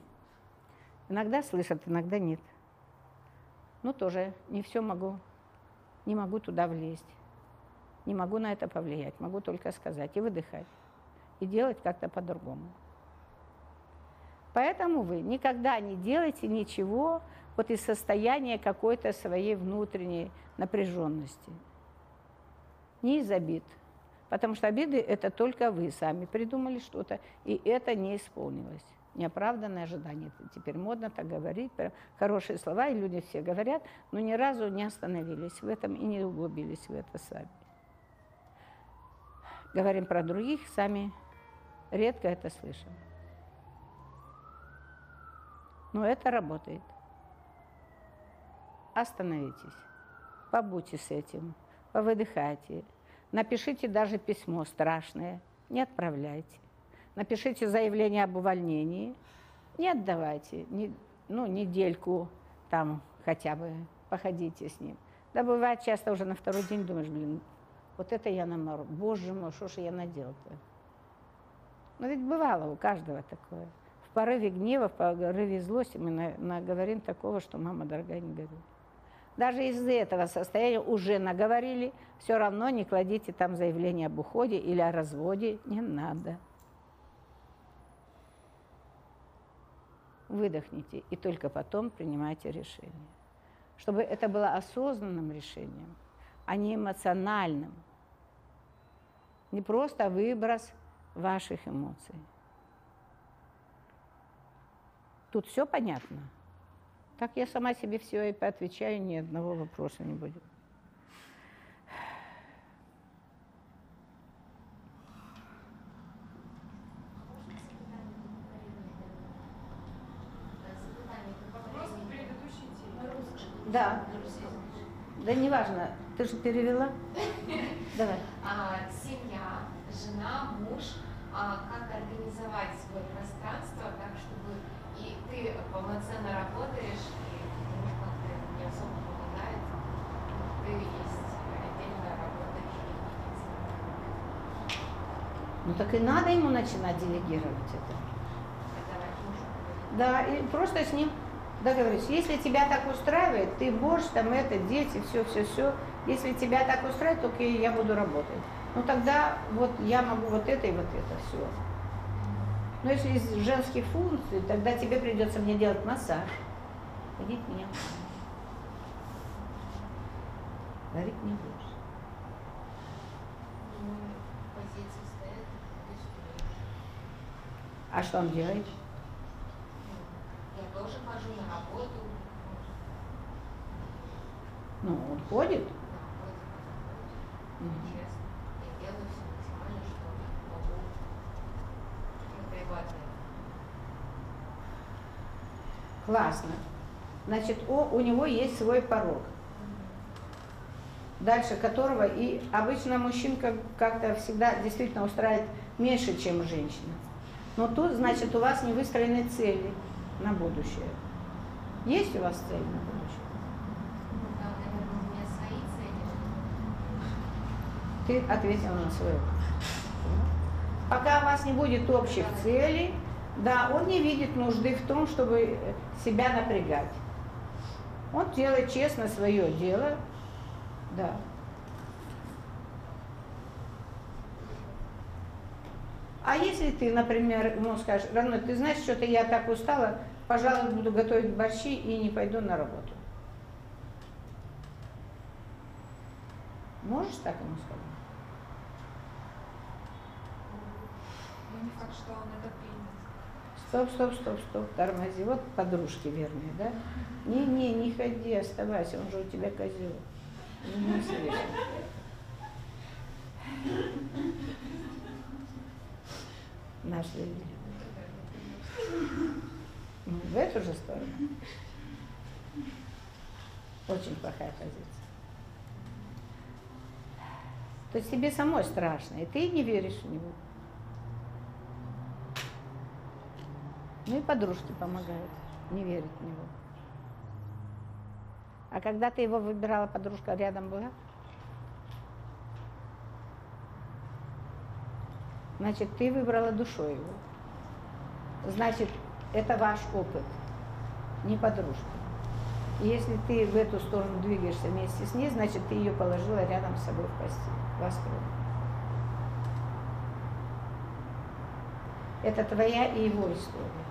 иногда слышат, иногда нет. Ну, тоже не все могу, не могу туда влезть. Не могу на это повлиять, могу только сказать и выдыхать. И делать как-то по-другому. Поэтому вы никогда не делайте ничего вот из состояния какой-то своей внутренней напряженности. Не из обид, Потому что обиды – это только вы сами придумали что-то, и это не исполнилось. Неоправданное ожидание. Теперь модно так говорить, хорошие слова, и люди все говорят, но ни разу не остановились в этом и не углубились в это сами. Говорим про других, сами редко это слышим. Но это работает. Остановитесь, побудьте с этим, повыдыхайте, Напишите даже письмо страшное, не отправляйте. Напишите заявление об увольнении, не отдавайте, не, ну, недельку там хотя бы походите с ним. Да бывает часто уже на второй день думаешь, блин, вот это я намору, боже мой, что же я наделал-то? Ну ведь бывало у каждого такое. В порыве гнева, в порыве злости мы наговорим такого, что мама дорогая не говорит. Даже из этого состояния уже наговорили, все равно не кладите там заявление об уходе или о разводе, не надо. Выдохните и только потом принимайте решение. Чтобы это было осознанным решением, а не эмоциональным. Не просто выброс ваших эмоций. Тут все понятно? Так я сама себе все и поотвечаю, ни одного вопроса не будет. Да. Да неважно. Ты же перевела? Давай. А, семья, жена, муж, а, как организовать свое пространство так, чтобы ты полноценно работаешь, и муж как-то не особо помогает, ты есть отдельно работаешь Ну так и надо ему начинать делегировать это. Да, и просто с ним договориться. Если тебя так устраивает, ты борщ, там это, дети, все, все, все. Если тебя так устраивает, то окей, я буду работать. Ну тогда вот я могу вот это и вот это все. Но если из женских функций, тогда тебе придется мне делать массаж. Ходить меня Говорить не будешь. А что он делает? Я тоже хожу на работу. Ну, он ходит? Да, ходит. Интересно. Я делаю все максимально, что могу. Классно. Значит, о, у него есть свой порог. дальше которого и обычно мужчинка как-то всегда действительно устраивает меньше, чем женщина. Но тут, значит, у вас не выстроены цели на будущее. Есть у вас цель на будущее? Ну, у цели. Ты ответила на свой вопрос. Пока у вас не будет общих целей, да, он не видит нужды в том, чтобы себя напрягать. Он делает честно свое дело, да. А если ты, например, ему скажешь, родной, ты знаешь, что-то я так устала, пожалуй, буду готовить борщи и не пойду на работу. Можешь так ему сказать? Ну, не факт, что он это примет. Стоп, стоп, стоп, стоп, тормози. Вот подружки верные, да? Не-не, не ходи, оставайся, он же у тебя козел. Нашли. Ну, В эту же сторону. Очень плохая позиция. То есть тебе самой страшно, и ты не веришь в него. Ну и подружки помогают, не верить в него. А когда ты его выбирала, подружка рядом была? Значит, ты выбрала душой его. Значит, это ваш опыт, не подружка. И если ты в эту сторону двигаешься вместе с ней, значит, ты ее положила рядом с собой в постель. Вас трое. Это твоя и его история.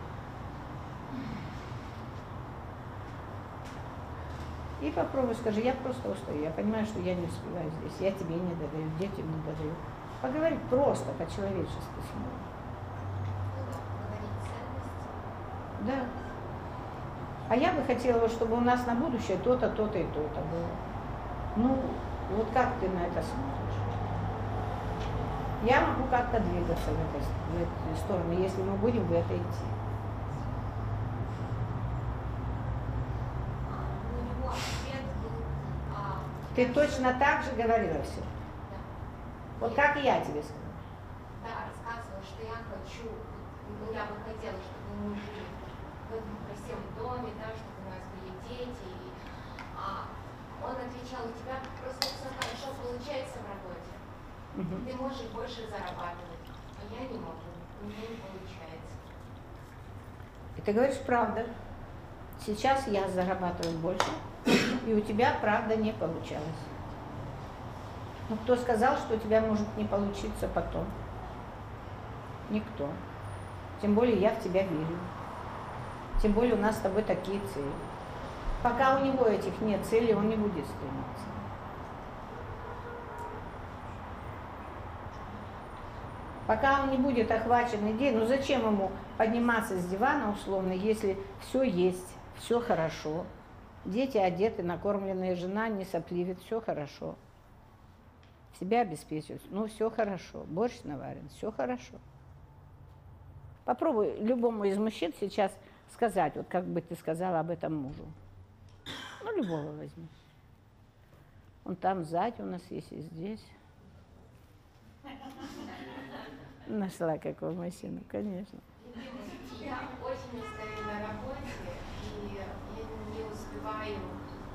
И попробуй, скажи, я просто устаю, я понимаю, что я не успеваю здесь, я тебе не додаю, детям не додаю. Поговорить просто, по-человечески с ним. Ну да. А я бы хотела, чтобы у нас на будущее то-то, то-то и то-то было. Ну, вот как ты на это смотришь? Я могу как-то двигаться в этой, в этой сторону, если мы будем в это идти. А, у него ответ был, а, Ты точно так же говорила все. Да. Вот как и я тебе сказала. Да, рассказывала, что я хочу, ну, я бы хотела, чтобы мы жили в этом красивом доме, да, чтобы у нас были дети. И, а он отвечал, у тебя просто все хорошо получается в работе. Мгм. Ты можешь больше зарабатывать, а я не могу, у меня не получается. И ты говоришь правда. Сейчас я зарабатываю больше, и у тебя правда не получалось. Ну кто сказал, что у тебя может не получиться потом? Никто. Тем более я в тебя верю. Тем более у нас с тобой такие цели. Пока у него этих нет целей, он не будет стремиться. Пока он не будет охвачен идеей, ну зачем ему подниматься с дивана условно, если все есть, все хорошо, дети одеты, накормленные, жена не сопливит, все хорошо. Себя обеспечивают, ну все хорошо, борщ наварен, все хорошо. Попробуй любому из мужчин сейчас сказать, вот как бы ты сказала об этом мужу. Ну, любого возьми. Он там сзади у нас есть и здесь. Нашла какого мужчину, конечно. Я очень устаю на работе, и я не успеваю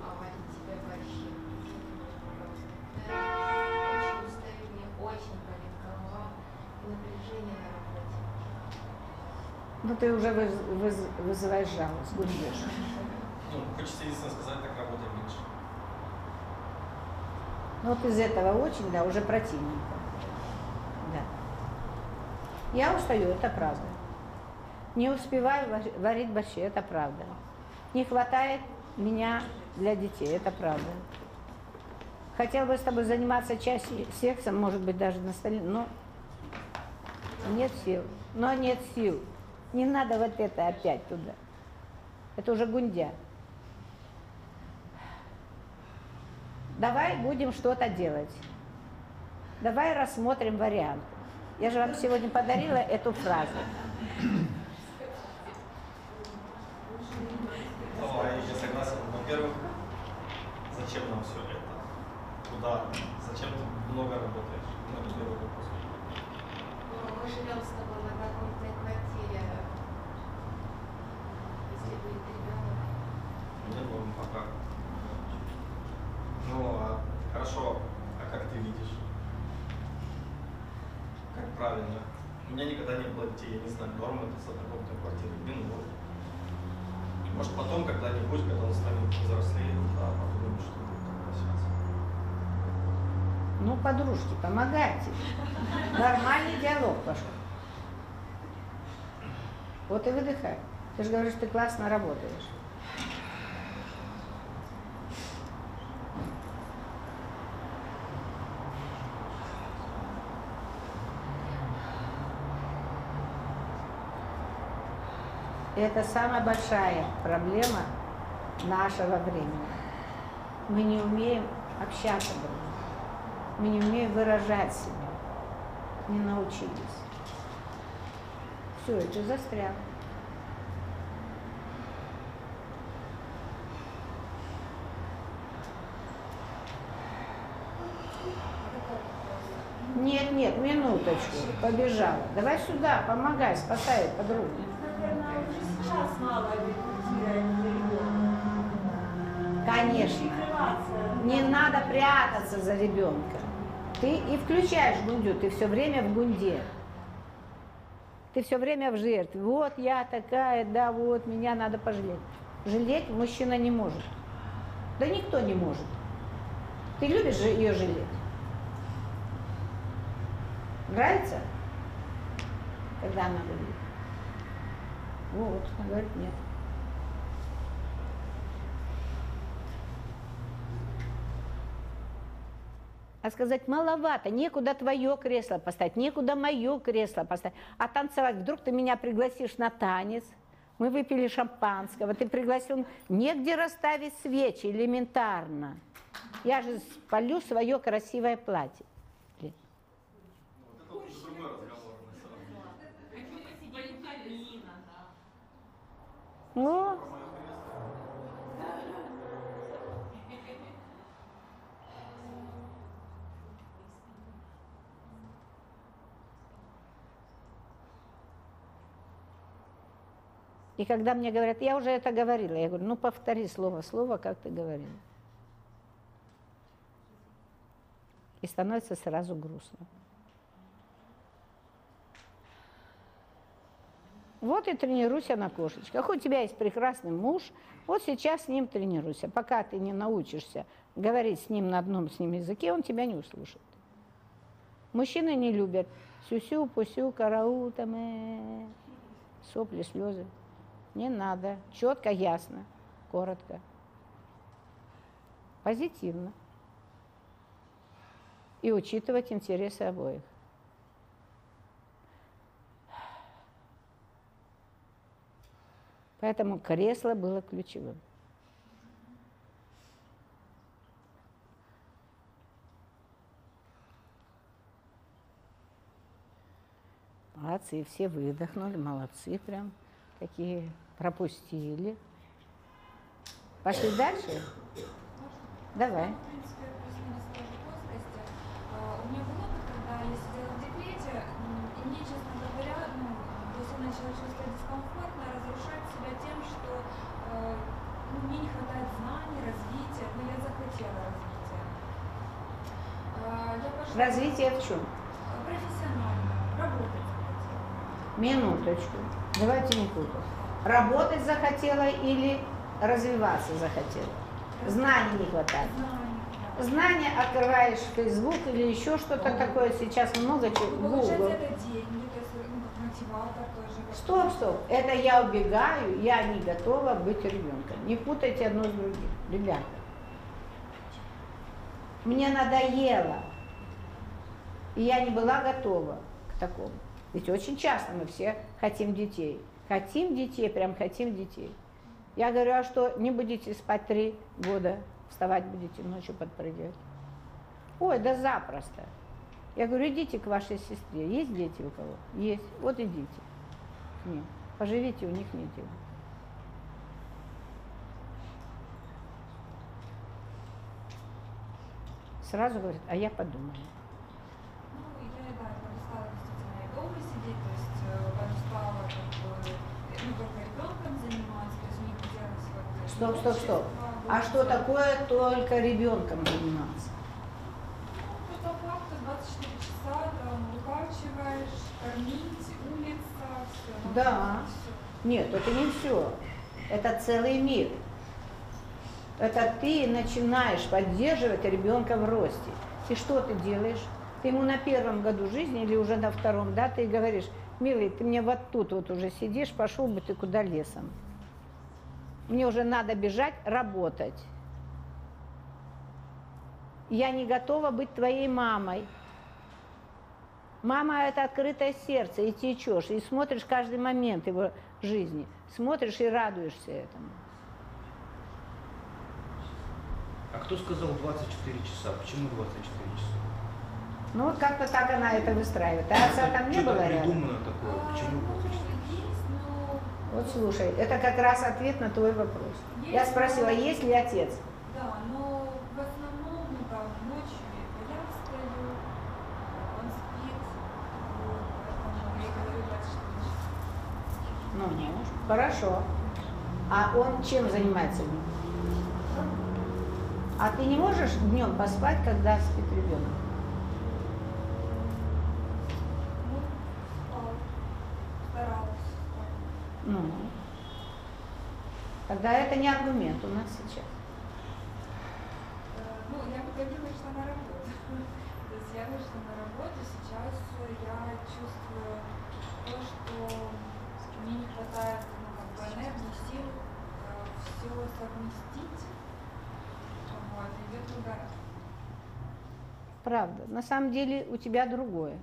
а. Просто. Я очень устаю, мне очень болит голова и напряжение на работе. Ну, ты уже выз- выз- вызываешь жалость, гудешь. Ну, хочется единственное сказать, так работаем меньше. Ну, вот из этого очень, да, уже противненько. Да. Я устаю, это правда. Не успеваю вар- варить борщи, это правда. Не хватает меня для детей, это правда. Хотел бы с тобой заниматься чаще сексом, может быть, даже на столе, но нет сил. Но нет сил. Не надо вот это опять туда. Это уже гундя. Давай будем что-то делать. Давай рассмотрим варианты. Я же вам сегодня подарила эту фразу. Давай. Во-первых, зачем нам все это? Куда? Зачем ты много работаешь? Ну, это первый вопрос. Ну, мы живем с тобой в однокомнатной квартире. Если будет ребенок. Нет, ладно, пока. Ну, а хорошо, а как ты видишь? Как правильно? У меня никогда не было детей, я не знаю, норм это с однокомнатной квартиры, или норм. Может потом когда-нибудь, когда он станет взрослее, да, подумаем, что будет сейчас. Ну, подружки, помогайте. Нормальный диалог пошел. Вот и выдыхай. Ты же говоришь, ты классно работаешь. Это самая большая проблема нашего времени. Мы не умеем общаться друг с другом. Мы не умеем выражать себя. Не научились. Все, это застрял. Нет, нет, минуточку, побежала. Давай сюда, помогай, спасай подругу. Сейчас ребенка. Конечно. Не надо прятаться за ребенком. Ты и включаешь гундю, ты все время в гунде. Ты все время в жертве. Вот я такая, да, вот, меня надо пожалеть. Жалеть мужчина не может. Да никто не может. Ты любишь же ее жалеть? Нравится? Когда она говорит? Вот, она говорит, нет. А сказать маловато, некуда твое кресло поставить, некуда мое кресло поставить. А танцевать, вдруг ты меня пригласишь на танец, мы выпили шампанского, ты пригласил, негде расставить свечи, элементарно. Я же спалю свое красивое платье. Вот это уже другой разговор, на самом деле. Ну, и когда мне говорят, я уже это говорила, я говорю, ну повтори слово слово, как ты говорила. И становится сразу грустно. Вот и тренируйся на кошечках. У тебя есть прекрасный муж, вот сейчас с ним тренируйся. Пока ты не научишься говорить с ним на одном с ним языке, он тебя не услышит. Мужчины не любят сюсю, пусю, караул, там, э, сопли, слезы. Не надо. Четко, ясно, коротко. Позитивно. И учитывать интересы обоих. Поэтому кресло было ключевым. Молодцы, все выдохнули, молодцы прям, такие пропустили. Пошли дальше? Давай. В принципе, плюс-минус той же плоскости. А, У меня был опыт, когда я сидела в декрете, м, и мне, честно говоря, ну, то есть я начала чувствовать дискомфортно, разрушать себя тем, что э, ну, мне не хватает знаний, развития, но я захотела развития. А, Я пошла Развитие в чем? профессионально, работать захотела. Минуточку. Давайте не путать. Работать захотела или развиваться захотела? Знаний не хватает. Знания, открываешь Facebook или еще что-то такое. Сейчас много чего. Ну, Получать это деньги, Стоп, стоп. Это я убегаю, я не готова быть ребенком. Не путайте одно с другим. Ребята. Мне надоело. И я не была готова к такому. Ведь очень часто мы все хотим детей. Хотим детей, прям хотим детей. Я говорю, а что, не будете спать три года, вставать будете ночью подпрыгивать? Ой, да запросто. Я говорю, идите к вашей сестре. Есть дети у кого? Есть. Вот идите к ним. Поживите у них неделю. Сразу говорит, а я подумаю. Ну, я, да, перестала действительно и дома сидеть, то есть перестала как бы, ну, только ребенком заниматься, то есть мне хотелось вот... Стоп, стоп, стоп. А что такое только ребенком заниматься? Ну, по факту 24 часа там укачиваешь, кормить, улица, все. Да. Нет, это не все. Это целый мир. Это ты начинаешь поддерживать ребенка в росте. И что ты делаешь? Ты ему на первом году жизни или уже на втором, да, ты говоришь, милый, ты мне вот тут вот уже сидишь, пошел бы ты куда лесом. Мне уже надо бежать, работать. Я не готова быть твоей мамой. Мама – это открытое сердце, и течешь, и смотришь каждый момент его жизни. Смотришь и радуешься этому. А кто сказал 24 часа? Почему 24 часа? Ну вот как-то так она это выстраивает. А отца там не было рядом? придумано такое. Почему Ну, 24 часа? Вот слушай, это как раз ответ на твой вопрос. Я спросила, есть ли отец? Да, но в основном, ну там, ночью я встаю, он спит, вот, поэтому я говорю 24 часа. Ну, хорошо. А он чем занимается? А ты не можешь днем поспать, когда спит ребенок? Ну. Ну, тогда это не аргумент у нас сейчас. Ну, я выходила, шла на работу. То есть я вышла на работу, сейчас я чувствую то, что мне не хватает ну, как бы энергии, сил все совместить. Вот, идет угар. Правда. На самом деле у тебя другое.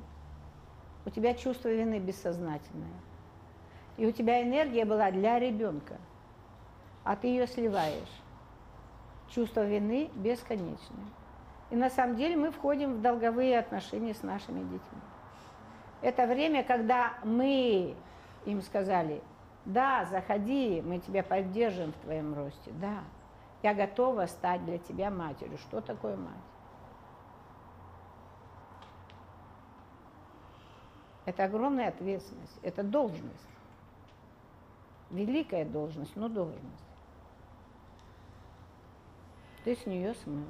У тебя чувство вины бессознательное. И у тебя энергия была для ребенка, а ты ее сливаешь. Чувство вины бесконечное. И на самом деле мы входим в долговые отношения с нашими детьми. Это время, когда мы им сказали, да, заходи, мы тебя поддержим в твоем росте, да, я готова стать для тебя матерью. Что такое мать? Это огромная ответственность, это должность. Великая должность, но должность. Ты с нее смылась.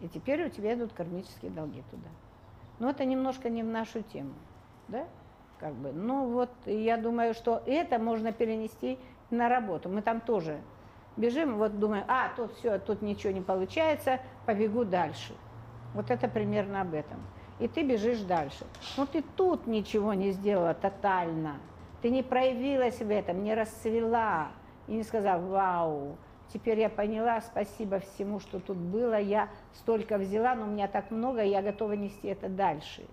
И теперь у тебя идут кармические долги туда. Но это немножко не в нашу тему, да? Как бы. Ну вот, я думаю, что это можно перенести на работу. Мы там тоже бежим, вот думаем, а, тут все, тут ничего не получается, побегу дальше. Вот это примерно об этом. И ты бежишь дальше. Но ты тут ничего не сделала тотально. Ты не проявилась в этом, не расцвела. И не сказала, вау, теперь я поняла, спасибо всему, что тут было. Я столько взяла, но у меня так много, я готова нести это дальше.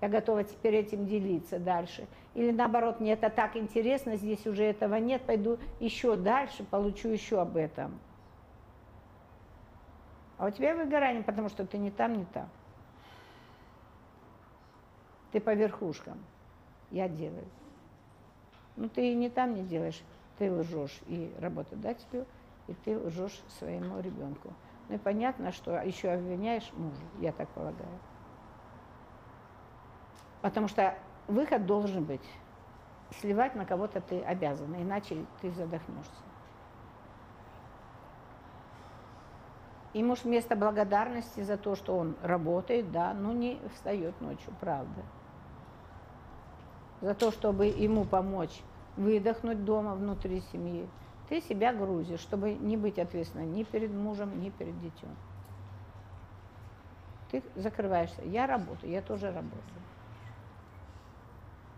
Я готова теперь этим делиться дальше. Или наоборот, мне это так интересно, здесь уже этого нет, пойду еще дальше, получу еще об этом. А у тебя выгорание, потому что ты не там, не там. Ты по верхушкам. Я делаю. Ну, ты и не там не делаешь. Ты лжешь и работодателю, и ты лжешь своему ребенку. Ну и понятно, что еще обвиняешь мужа, я так полагаю. Потому что выход должен быть. Сливать на кого-то ты обязана, иначе ты задохнешься. И муж вместо благодарности за то, что он работает, да, ну не встает ночью, правда. За то, чтобы ему помочь выдохнуть дома внутри семьи, ты себя грузишь, чтобы не быть ответственной ни перед мужем, ни перед детем. Ты закрываешься. Я работаю, я тоже работаю.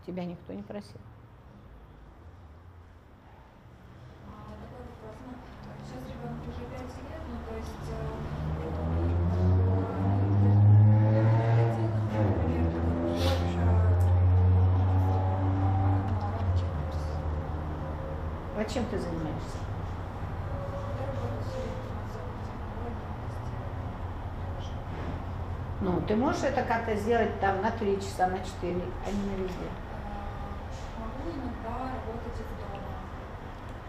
Тебя никто не просил. А, такой вопрос. Сейчас ребенку уже 5 лет, то есть, чем ты занимаешься? Ну, ты можешь это как-то сделать там на три часа, на четыре, а не на везде. Работать из дома.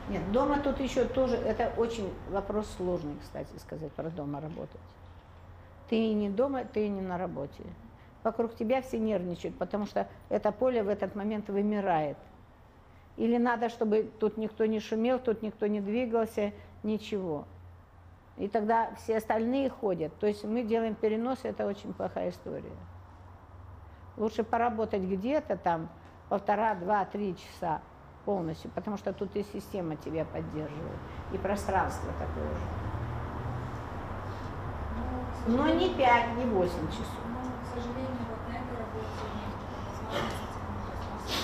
Нет, дома тут еще тоже, это очень вопрос сложный, кстати сказать, про дома работать. Ты не дома, ты не на работе. Вокруг тебя все нервничают, потому что это поле в этот момент вымирает. Или надо, чтобы тут никто не шумел, тут никто не двигался, ничего. И тогда все остальные ходят. То есть мы делаем перенос, это очень плохая история. Лучше поработать где-то там полтора, два, три часа полностью, потому что тут и система тебя поддерживает, и пространство такое же. Ну, Но не сожалению- пять, не восемь часов. Ну, к сожалению, вот на этой работе нет возможности этим воспользоваться.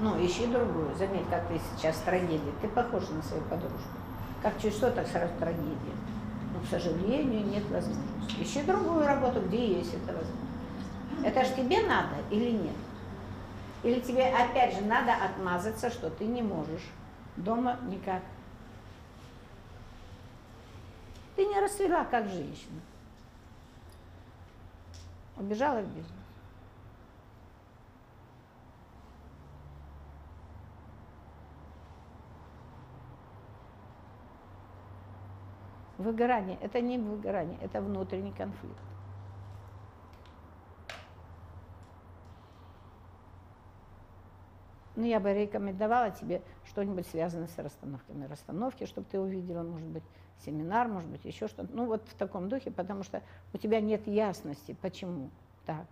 Ну, ищи другую. Заметь, как ты сейчас в трагедии. Ты похожа на свою подружку. Как чуть что, так сразу трагедия. Но, к сожалению, нет возможности. Ищи другую работу, где есть эта возможность. Это ж тебе надо или нет? Или тебе опять же надо отмазаться, что ты не можешь. Дома никак. Ты не расцвела как женщина. Убежала в бизнес. Выгорание – это не выгорание, это внутренний конфликт. Ну, я бы рекомендовала тебе что-нибудь связанное с расстановками. Расстановки, чтобы ты увидела, может быть, семинар, может быть, еще что-то. Ну, вот в таком духе, потому что у тебя нет ясности, почему так.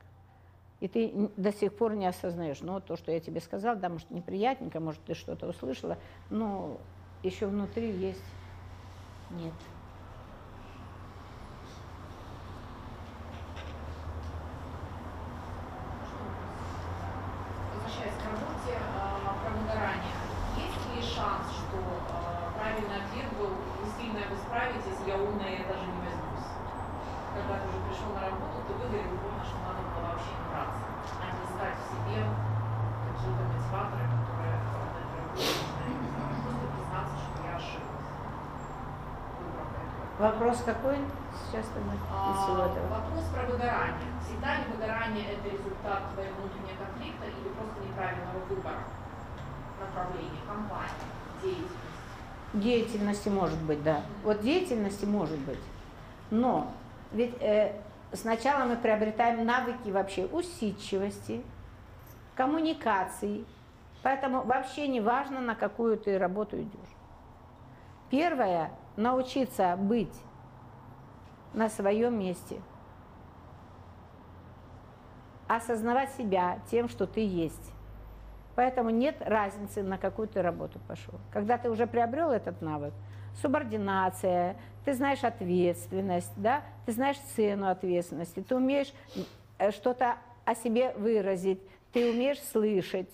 И ты до сих пор не осознаешь. Ну, вот то, что я тебе сказала, да, может, неприятненько, может, ты что-то услышала, но еще внутри есть нет. Возвращаясь к работе, э, про выгорание. Есть ли шанс, что э, правильный ответ был, вы сильно вы справитесь, я умная, я даже не возьмусь? Когда ты уже пришел на работу, ты выгорел, понял, что надо было вообще не браться, а не искать в себе какие-то мотиваторы, которые э, на этой работе нужны. Просто признаться, что я ошиблась. Выбрав эту Сейчас тогда из всего этого? Вопрос про выгорание. Всегда ли выгорание это результат твоего внутреннего конфликта или просто неправильного выбора направления, компании, деятельности? Деятельности может быть, да. Вот деятельности может быть. Но ведь э, сначала мы приобретаем навыки вообще усидчивости, коммуникации. Поэтому вообще не важно, на какую ты работу идешь. Первое – научиться быть на своем месте. Осознавать себя тем, что ты есть. Поэтому нет разницы, на какую ты работу пошел. Когда ты уже приобрел этот навык, субординация, ты знаешь ответственность, да, ты знаешь цену ответственности, ты умеешь э, что-то о себе выразить, ты умеешь слышать.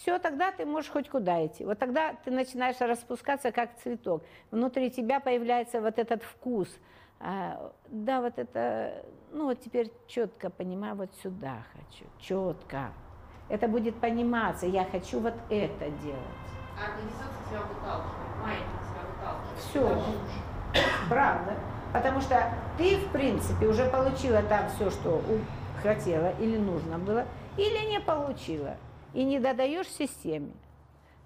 Все, тогда ты можешь хоть куда идти. Вот тогда ты начинаешь распускаться, как цветок. Внутри тебя появляется вот этот вкус. А, да, вот это, ну вот теперь четко понимаю, вот сюда хочу, четко. Это будет пониматься, я хочу вот это делать. А организация тебя выталкивает, маятник тебя выталкивает. Глубже. Правда. Потому что ты, в принципе, уже получила там все, что хотела или нужно было, или не получила. И не додаешь системе.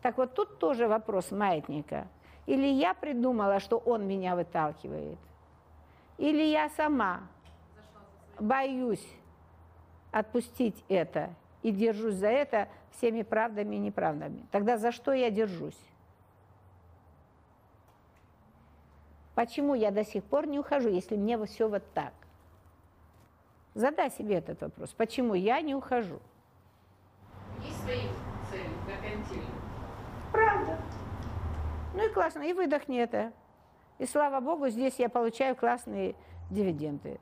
Так вот тут тоже вопрос маятника. Или я придумала, что он меня выталкивает, или я сама боюсь отпустить это и держусь за это всеми правдами и неправдами. Тогда за что я держусь? Почему я до сих пор не ухожу, если мне все вот так? Задай себе этот вопрос. Почему я не ухожу? Правда. Ну и классно, и выдохни это. И слава богу, здесь я получаю классные дивиденды.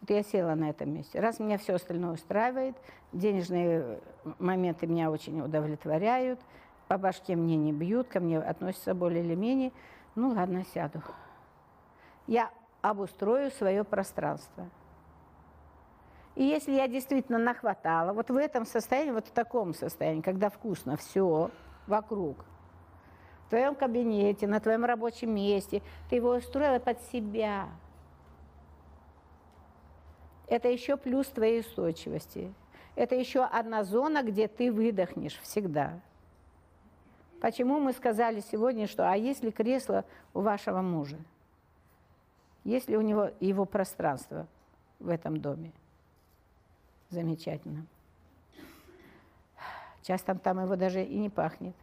Вот я села на этом месте. Раз меня все остальное устраивает, денежные моменты меня очень удовлетворяют, по башке мне не бьют, ко мне относятся более или менее, ну ладно, сяду. Я обустрою свое пространство. И если я действительно нахватала, вот в этом состоянии, вот в таком состоянии, когда вкусно все вокруг, в твоем кабинете, на твоем рабочем месте, ты его устроила под себя. Это еще плюс твоей устойчивости. Это еще одна зона, где ты выдохнешь всегда. Почему мы сказали сегодня, что а если кресло у вашего мужа? Есть ли у него его пространство в этом доме? Замечательно. Часто там его даже и не пахнет.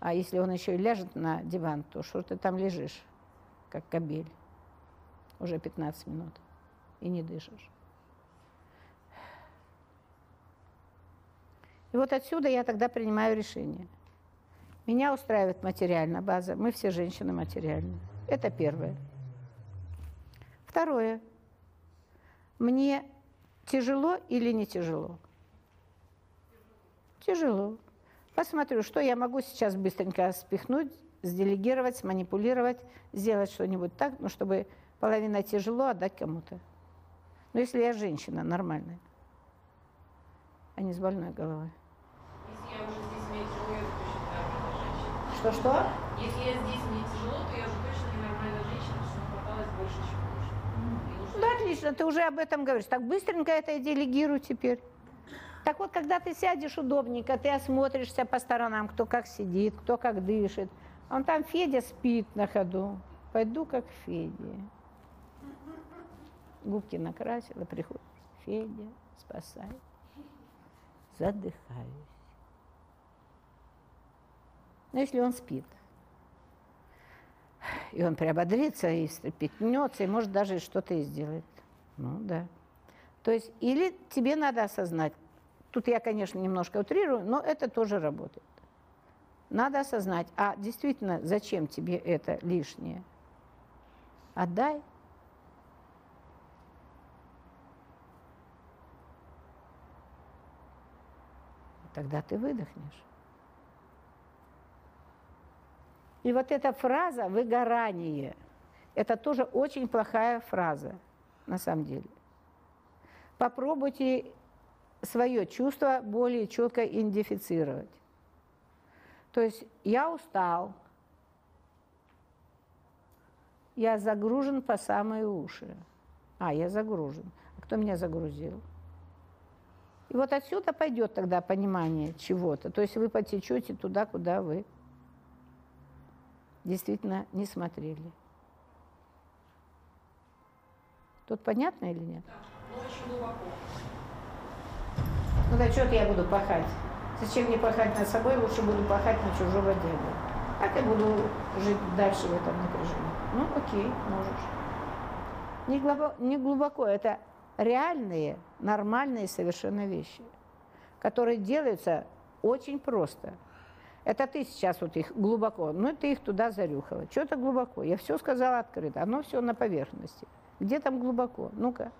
А если он еще и ляжет на диван, то что ты там лежишь, как кобель, уже 15 минут, и не дышишь. И вот отсюда я тогда принимаю решение. Меня устраивает материальная база. Мы все женщины материальные. Это первое. Второе. Мне тяжело или не тяжело? Тяжело. Посмотрю, что я могу сейчас быстренько спихнуть, сделегировать, сманипулировать, сделать что-нибудь так, ну, чтобы половина тяжело отдать кому-то. Но если я женщина нормальная, а не с больной головой. Если я уже здесь мне тяжело, я уже точно ненормальная женщина. Что-что? Если я здесь мне тяжело, то я уже точно ненормальная женщина, потому что хваталось больше, чем нужно. И нужно Да, отлично, ты уже об этом говоришь. Так быстренько это и делегируй теперь. Так вот, когда ты сядешь удобненько, ты осмотришься по сторонам, кто как сидит, кто как дышит. Он там Федя спит на ходу. Пойду как Федя. Губки накрасила, приходит. Федя, спасай. Задыхаюсь. Но если он спит, и он приободрится, и стрепетнется, и может даже что-то и сделает. Ну да. То есть или тебе надо осознать, тут я, конечно, немножко утрирую, но это тоже работает. Надо осознать, а действительно, зачем тебе это лишнее? Отдай. Тогда ты выдохнешь. И вот эта фраза «выгорание» – это тоже очень плохая фраза, на самом деле. Попробуйте свое чувство более четко идентифицировать. То есть я устал, я загружен по самые уши. А, я загружен. А кто меня загрузил? И вот отсюда пойдет тогда понимание чего-то. То есть вы потечете туда, куда вы действительно не смотрели. Тут понятно или нет? Ну, очень глубоко. Ну да что-то я буду пахать. Зачем мне пахать над собой, лучше буду пахать на чужого деда. Так я буду жить дальше в этом напряжении. Ну окей, можешь. Не глубоко, не глубоко, это реальные, нормальные совершенно вещи, которые делаются очень просто. Это ты сейчас вот их глубоко, ну ты их туда зарюхала. Что-то глубоко. Я все сказала открыто, оно все на поверхности. Где там глубоко? Ну-ка.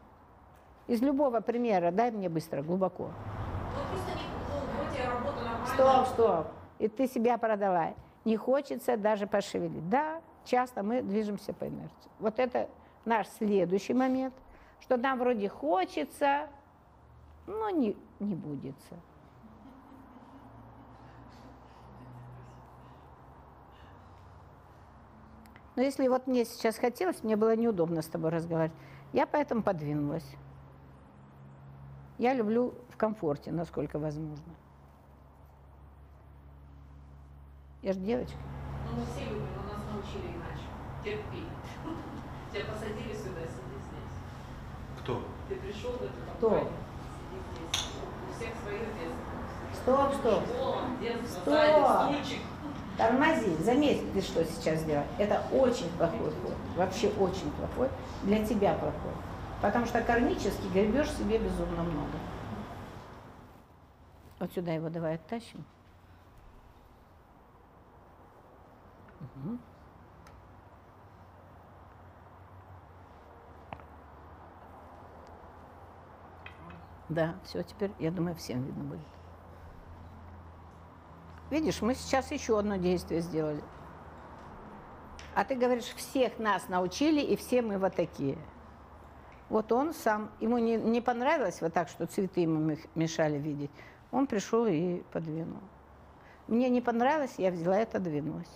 Из любого примера дай мне быстро глубоко. Ну, ну. Стоп, стоп. И ты себя продала. Не хочется даже пошевелить. Да, часто мы движемся по инерции. Вот это наш следующий момент, что нам вроде хочется, но не, не будется. Но если вот мне сейчас хотелось, мне было неудобно с тобой разговаривать, я поэтому подвинулась. Я люблю в комфорте, насколько возможно. Я же девочка. Ну, мы все любим, но нас научили иначе. Терпи. Тебя посадили сюда, сиди здесь. Кто? Ты пришел в эту Кто? сиди здесь. У всех свое детство. Стоп, стоп. Школа, детство, Стоп. садик, стульчик. Тормози, заметь, ты что сейчас делаешь. Это очень плохой ход. Вообще очень плохой. Для тебя плохой. Потому что кармически гребешь себе безумно много. Вот сюда его давай оттащим. Мгм. Да, все, теперь, я думаю, всем видно будет. Видишь, мы сейчас еще одно действие сделали. А ты говоришь, всех нас научили, и все мы вот такие. Вот он сам, ему не, не понравилось вот так, что цветы ему мешали видеть. Он пришел и подвинул. Мне не понравилось, я взяла и отодвинулась.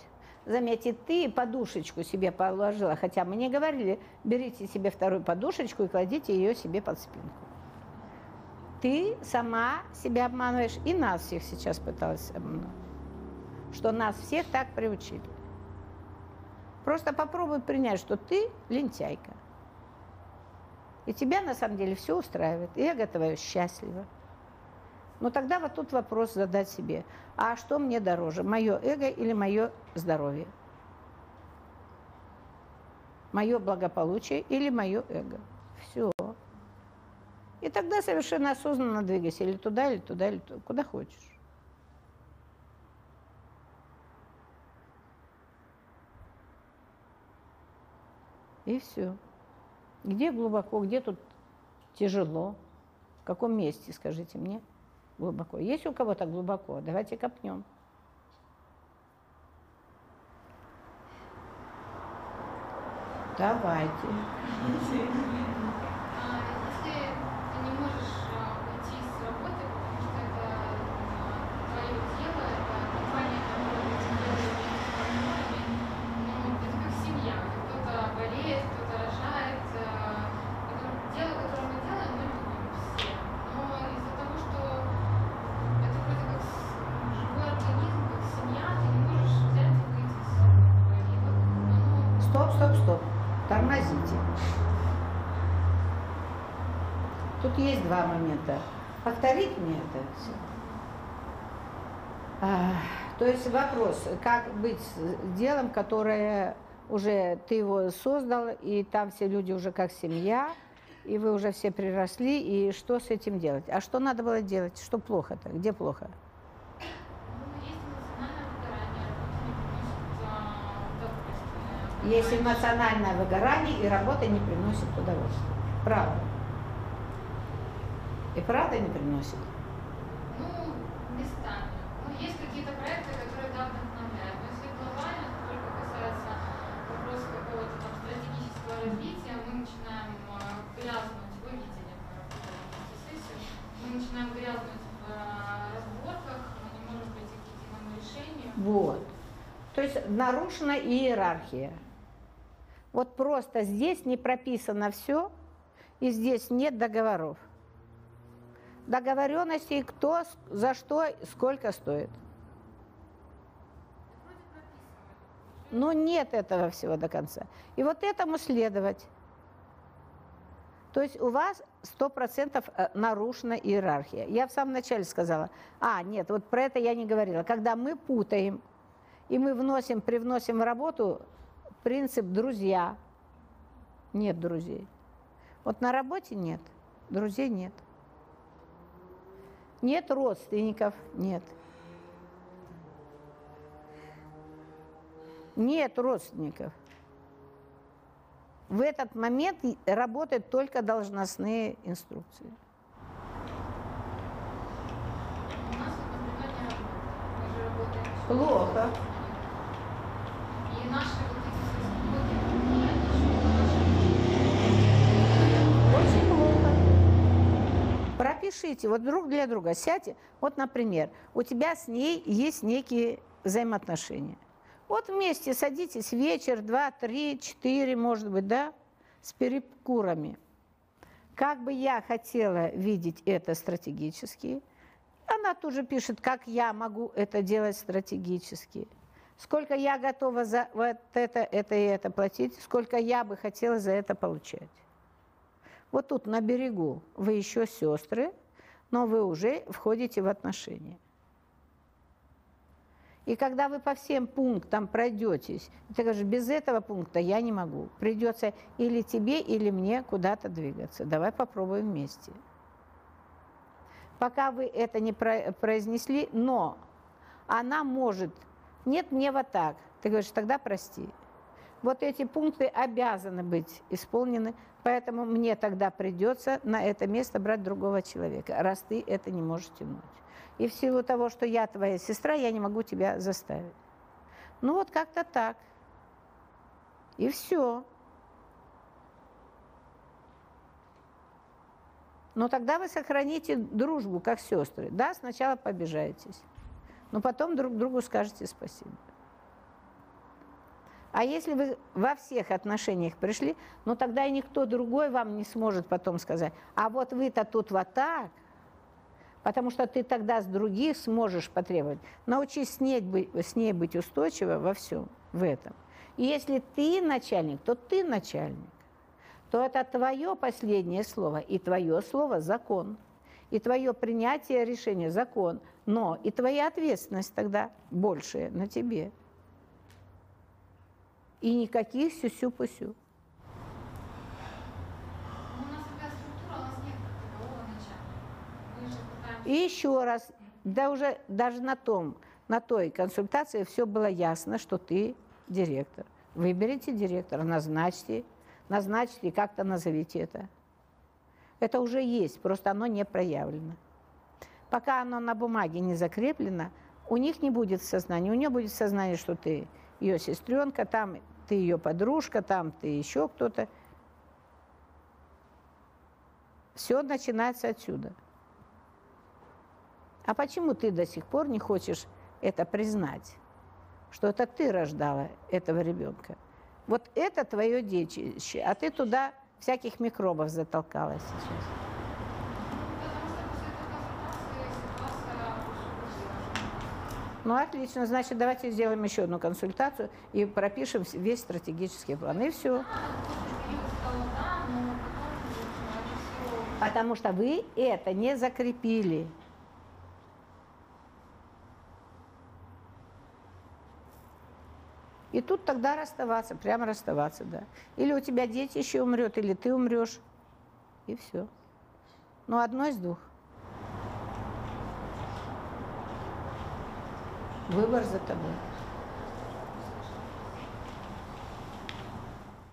Заметьте, ты подушечку себе положила, хотя мы не говорили, берите себе вторую подушечку и кладите ее себе под спинку. Ты сама себя обманываешь и нас всех сейчас пыталась обмануть. Что нас всех так приучили. Просто попробуй принять, что ты лентяйка. И тебя на самом деле все устраивает. И эго твое счастливо. Но тогда вот тут вопрос задать себе, а что мне дороже, мое эго или мое здоровье? Мое благополучие или мое эго? Все. И тогда совершенно осознанно двигайся или туда, или туда, или туда, куда хочешь. И все. Где глубоко, где тут тяжело? В каком месте, скажите мне, глубоко? Есть у кого-то глубоко? Давайте копнем. Давайте. А если ты не можешь а, уйти с работы, потому что это а, твое дело, это компания, которая тебе делает партнерами, ну, это как семья. Кто-то болеет, кто-то рожает. а, это дело, которое мы делаем, мы любим все. Но из-за того, что это вроде как с- живой организм, как семья, ты не можешь взять и выйти с этого. И вот оно Стоп, стоп, стоп. Тормозите. Тут есть два момента. Повторить мне это все. А, то есть вопрос, как быть с делом, которое уже ты его создал, и там все люди уже как семья, и вы уже все приросли, и что с этим делать? А что надо было делать? Что плохо-то? Где плохо? Ну, есть эмоциональное выгорание, работа не приносит удовольствия. Есть эмоциональное выгорание, и работа не приносит удовольствия. Правда. И правда не приносит. Ну, местами. Ну, есть какие-то проекты, которые, да, вдохновляют. Но если глобально, то только касается вопроса какого-то там стратегического развития, мы начинаем а, грязнуть, вы видели на сессию, мы начинаем грязнуть в а, разборках, мы не можем прийти к единому решению. Вот. То есть нарушена иерархия. Вот просто здесь не прописано все, и здесь нет договоров. Договоренностей, кто за что, сколько стоит. Но нет этого всего до конца. И вот этому следовать. То есть у вас 100% э, нарушена иерархия. Я в самом начале сказала, а, нет, вот про это я не говорила. Когда мы путаем, и мы вносим, привносим в работу принцип друзья. Нет друзей. Вот на работе нет, друзей нет. Нет родственников, нет. Нет родственников. В этот момент работают только должностные инструкции. У нас вот, например, не работает. Мы же работаем еще Плохо. И наши вот эти соцсети, они еще Очень Пропишите, вот друг для друга сядьте. Вот, например, у тебя с ней есть некие взаимоотношения. Вот вместе садитесь вечер, два, три, четыре, может быть, да, с перекурами. Как бы я хотела видеть это стратегически, она тут же пишет, как я могу это делать стратегически. Сколько я готова за вот это, это и это платить, сколько я бы хотела за это получать. Вот тут на берегу вы еще сестры, но вы уже входите в отношения. И когда вы по всем пунктам пройдетесь, ты говоришь, без этого пункта я не могу. Придется или тебе, или мне куда-то двигаться. Давай попробуем вместе. Пока вы это не про- произнесли, но она может, нет, мне вот так. Ты говоришь, тогда прости. Вот эти пункты обязаны быть исполнены, поэтому мне тогда придется на это место брать другого человека, раз ты это не можешь тянуть. И в силу того, что я твоя сестра, я не могу тебя заставить. Ну вот как-то так. И все. Но тогда вы сохраните дружбу, как сестры. Да, сначала побежаетесь, но потом друг другу скажете спасибо. А если вы во всех отношениях пришли, ну тогда и никто другой вам не сможет потом сказать, а вот вы-то тут вот так. Потому что ты тогда с других сможешь потребовать. Научись с ней быть, с ней быть устойчиво во всем, в этом. И если ты начальник, то ты начальник. То это твое последнее слово, и твое слово – закон. И твое принятие решения – закон. Но и твоя ответственность тогда большая на тебе. И никаких сюсю-пусю. Ну, у нас такая структура, у нас нет как такового начала. Мы же пытаемся... И еще раз, да уже даже на том, на той консультации все было ясно, что ты директор. Выберите директора, назначьте, назначьте и как-то назовите это. Это уже есть, просто оно не проявлено. Пока оно на бумаге не закреплено, у них не будет сознания. У нее будет сознание, что ты ее сестренка, там ты ее подружка, там ты еще кто-то. Все начинается отсюда. А почему ты до сих пор не хочешь это признать? Что это ты рождала этого ребенка? Вот это твое детище, а ты туда всяких микробов затолкала сейчас. Ну, отлично. Значит, давайте сделаем еще одну консультацию и пропишем весь стратегический план. И все. Потому что вы это не закрепили. И тут тогда расставаться, прямо расставаться, да. Или у тебя дети еще умрет, или ты умрешь. И все. Ну, одно из двух. Выбор за тобой.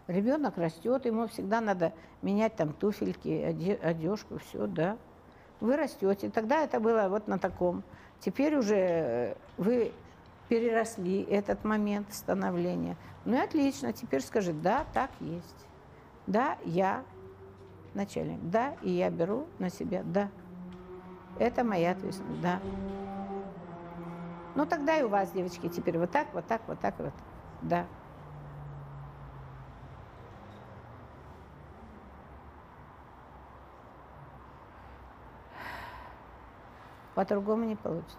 Ребенок растет, ему всегда надо менять там туфельки, оде- одежку, все, да. Вы растете. Тогда это было вот на таком. Теперь уже э, вы переросли этот момент становления. Ну и отлично, теперь скажи, да, так есть. Да, я начальник. Да, и я беру на себя, да. Это моя ответственность, да. Ну тогда и у вас, девочки, теперь вот так, вот так, вот так, вот. Да. По-другому не получится.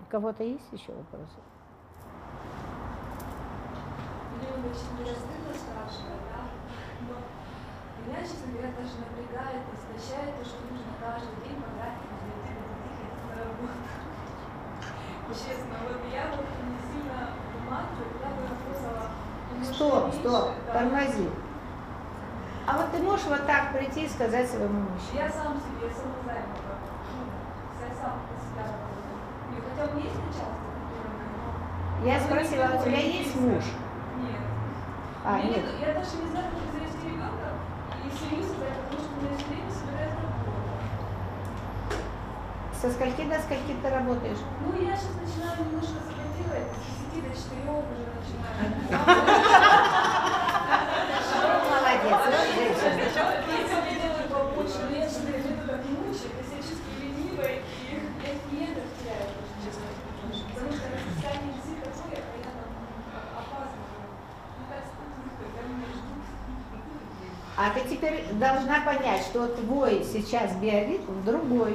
У кого-то есть еще вопросы? Мне очень спрашивать, да? Меня, честно говоря, даже напрягает и смущает то, что нужно каждый день по графику зайти до ходить на работу. Честно, вот я вот не сильно выматываю, я бы работала Стоп, стоп, тормози. А вот ты можешь вот так прийти и сказать своему мужчине? Я сам себе, я самозанята. Ну, я сам себя работаю. И хотя у меня есть начальство, которое. Я спросила, а у тебя есть муж? Нет. А, нет. не- Я даже не знаю, Со скольки до скольки ты работаешь? Ну, я сейчас начинаю немножко саботировать, с 10 до 4 уже начинаю. Молодец, вот женщина. Если я делаю побольше, но я же говорю, это так мучает, я себя чувствую ленивой, и я клиентов теряю, если честно. Потому что расписание язык такое, а я там опаздываю. Ну, так стыдно, когда меня ждут. А ты теперь должна понять, что твой сейчас биоритм другой.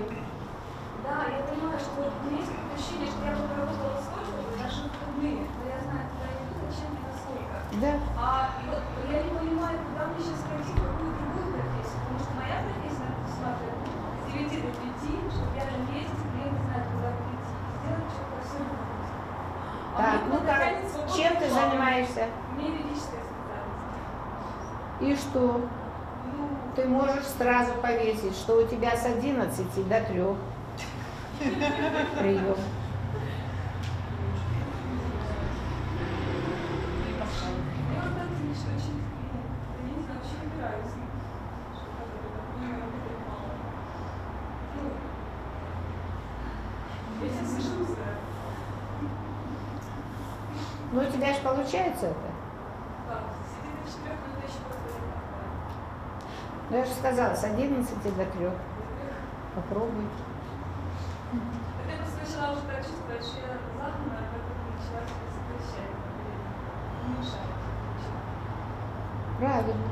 Да, я понимаю, что вот у меня есть такое ощущение, что я бы проработала столько, даже в выходные, но я знаю, куда я иду, зачем мне настолько. Да. А вот я не понимаю, куда мне сейчас пойти, какую другую профессию, потому что моя профессия предусматривает с 9 до 5, чтобы я на месте, клиенты знают, куда прийти, сделать что-то особенное. А Так, ну как, чем ты занимаешься? У меня юридическая специальность. И что? Можешь сразу повесить, что у тебя с 11 до 3 прием. ну, да. У тебя же получается это. Так, сидит до четырех, но это еще просто не так, да. Ну, я же сказала, с 11 до 3. Попробуй. Я начала уже так что я загнана, как будто начала мешает. Правильно.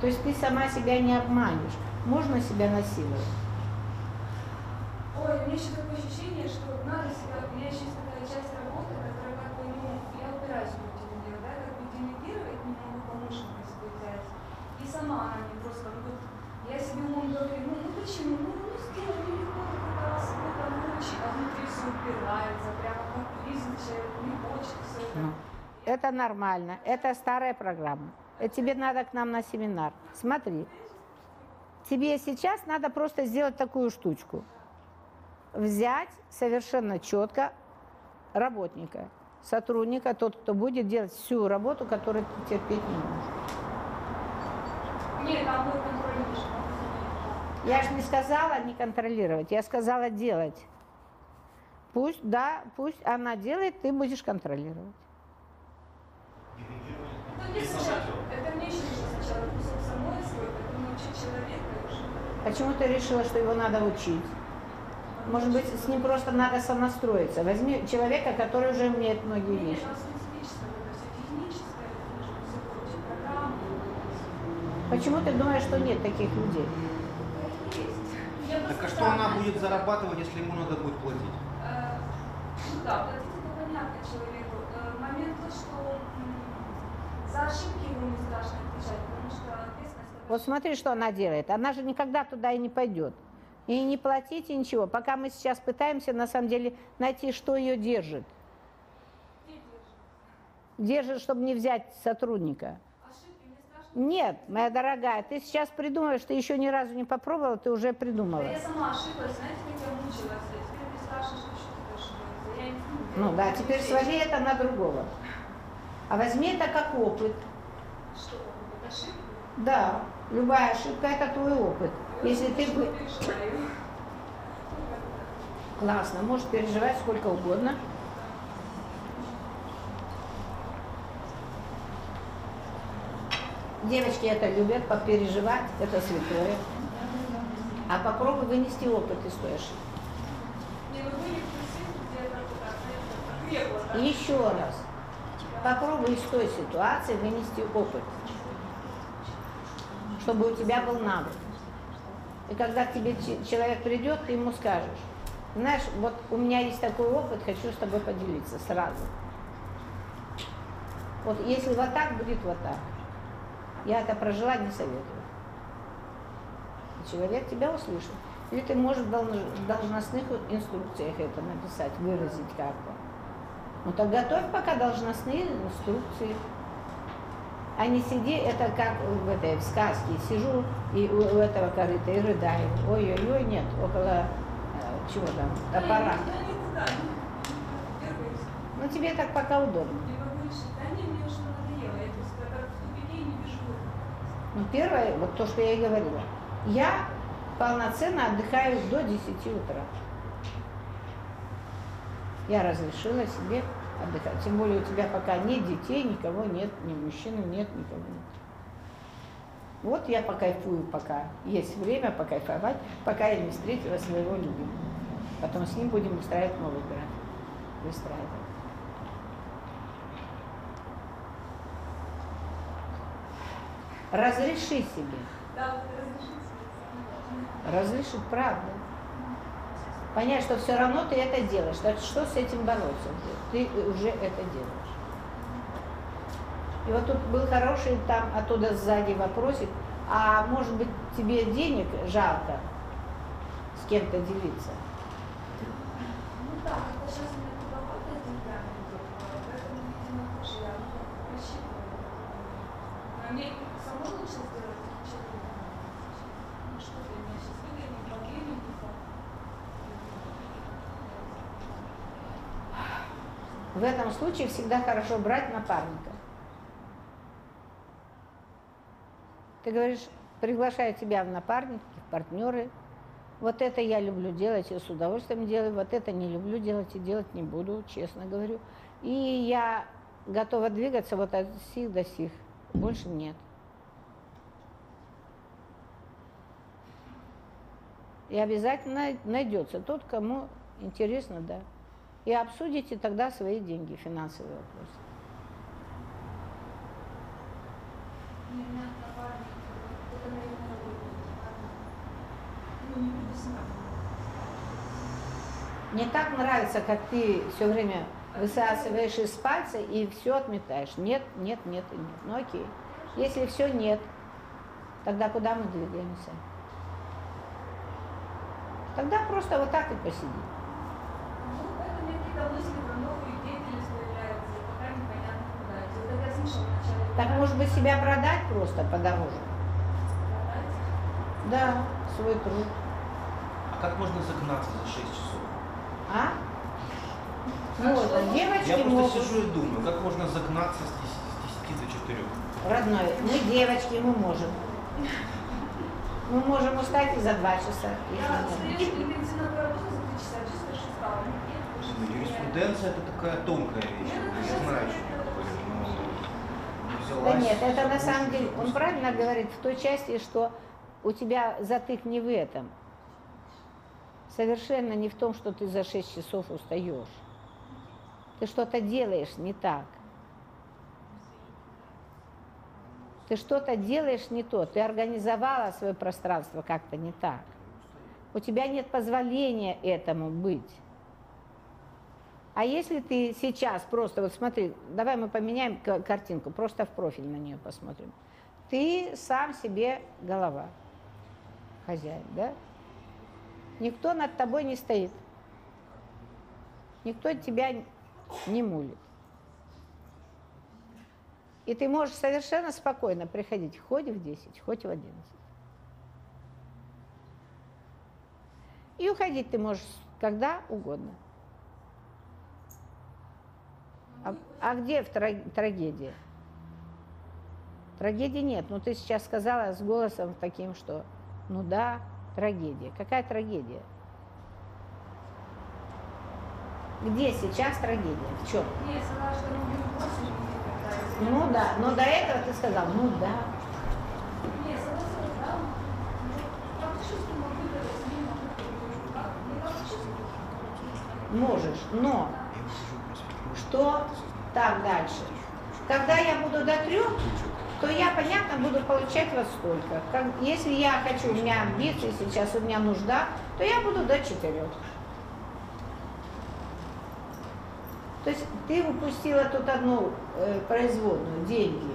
То есть ты сама себя не обманешь. Можно себя насиловать. Ой, у меня еще такое ощущение, что надо себя, у меня еще есть такая часть работы, которая как бы, ну, я упираюсь в это дело, да, как бы делегировать не могу помощника себе сама она мне просто, ну, вот, я себе умом говорю, ну, ну почему, ну, ну, сделай ну, легко, как раз, ну, научи, а внутри все упирается, прямо как не хочет все это. Ну, это нормально. Это старая программа. Это тебе надо к нам на семинар. Смотри. Тебе сейчас надо просто сделать такую штучку. Взять совершенно четко работника, сотрудника, тот, кто будет делать всю работу, которую ты терпеть не можешь. Нет, там. Я же не сказала не контролировать, я сказала делать. Пусть, да, пусть она делает, ты будешь контролировать. Это мне сначала, это мне еще сначала самой свой, научить человека. Почему ты решила, что его надо учить? Может быть, с ним просто надо сонастроиться. Возьми человека, который уже умеет многие вещи. там специфическое, это все техническое, это нужно все получить программу. Почему ты думаешь, что нет таких людей? Так а что она будет зарабатывать, если ему надо будет платить? Э, Ну да, платить это понятно человеку. Э, Момент то, что за ошибки ему не страшно отвечать, потому что ответственность... Вот смотри, что она делает. Она же никогда туда и не пойдет. И не платить, и ничего. Пока мы сейчас пытаемся, на самом деле, найти, что ее держит. Держит, чтобы не взять сотрудника. Ошибки. Нет, моя дорогая, ты сейчас придумаешь, ты еще ни разу не попробовала, ты уже Да придумала. я сама ошиблась, знаете, как я мучилась. А теперь мне страшно, что еще кто-то ошибается. Я не Ну да, теперь свали. это на другого. А возьми это как опыт. Что, это ошибка? Да, любая ошибка это твой опыт. Если ты бы... Переживаю. Классно, можешь переживать сколько угодно. Девочки это любят, попереживать, это святое. А попробуй вынести опыт из той ошибки. Ну? И еще раз, попробуй из той ситуации вынести опыт, чтобы у тебя был навык. И когда к тебе человек придет, ты ему скажешь, знаешь, вот у меня есть такой опыт, хочу с тобой поделиться сразу. Вот если вот так, будет вот так. Я это прожила, не советую. Человек тебя услышит. Или ты можешь в долж- в должностных инструкциях это написать, выразить как-то. Ну так готовь пока должностные инструкции. А не сиди, это как в этой в сказке, сижу и у, у этого корыта и рыдаю. Ой-ой-ой, нет, около э, чего там, топора. Дергаюсь. Ну тебе так пока удобно. Не могу решить. Да не, мне уже надоело. Я просто как в тупике и не вижу. Ну первое, вот то, что я и говорила. Я полноценно отдыхаю до 10 утра. Я разрешила себе отдыхать. Тем более у тебя пока нет детей, никого нет, ни мужчины нет, никого нет. Вот я покайфую пока. Есть время покайфовать, пока я не встретила своего любимого. Потом с ним будем устраивать новый график. Выстраивать. Разреши себе. Разрешить, правда. Понять, что все равно ты это делаешь. Так что с этим бороться? Ты уже это делаешь. И вот тут был хороший там оттуда сзади вопросик, а может быть тебе денег жалко с кем-то делиться? Ну да, это сейчас у меня туговато с деньгами идет, поэтому, видимо, тоже я ну, как рассчитываю. А мне самой лучше сделать чем Ну что ты, меня сейчас выгонят, поклинят, В этом случае всегда хорошо брать напарника. Ты говоришь, приглашаю тебя в напарники, в партнеры. Вот это я люблю делать и с удовольствием делаю, вот это не люблю делать и делать не буду, честно говорю. И я готова двигаться вот от сих до сих, больше нет. И обязательно найдется тот, кому интересно, да и обсудите тогда свои деньги, финансовые вопросы. Не так нравится, как ты все время высасываешь из пальца и все отметаешь. Нет, нет, нет и нет. Ну окей. Если все нет, тогда куда мы двигаемся? Тогда просто вот так и посидим. Так может быть себя продать просто подороже? Продать. Да, свой труд. А как можно загнаться за 6 часов? А? Можно. Я Девочки просто могут. сижу и думаю, как можно загнаться с 10, с 10 до 4? Родной, мы девочки, мы можем. Мы можем устать и за два часа. Я если юриспруденция это такая тонкая вещь. Я знаю, что я говорю, но Да нет, это на самом деле, он правильно говорит в той части, что у тебя затык не в этом. Совершенно не в том, что ты за 6 часов устаешь. Ты что-то делаешь не так. Ты что-то делаешь не то. Ты организовала свое пространство как-то не так. У тебя нет позволения этому быть. А если ты сейчас просто, вот смотри, давай мы поменяем картинку, просто в профиль на нее посмотрим. Ты сам себе голова, хозяин, да? Никто над тобой не стоит. Никто тебя не мулит. И ты можешь совершенно спокойно приходить хоть в 10, хоть в 11. И уходить ты можешь когда угодно. А, а где в тра- трагедия? Трагедии нет. Ну, ты сейчас сказала с голосом таким, что ну да, трагедия. Какая трагедия? Где сейчас трагедия? В чем? Я сказала, что Ну да, но до этого ты сказал, ну да. Ну, чувствую. Можешь, но что так дальше? Когда я буду до трех, то я, понятно, буду получать вот столько. Как- если я хочу, у меня амбиции, сейчас у меня нужда, то я буду до четырех. То есть ты упустила тут одну э, производную, деньги.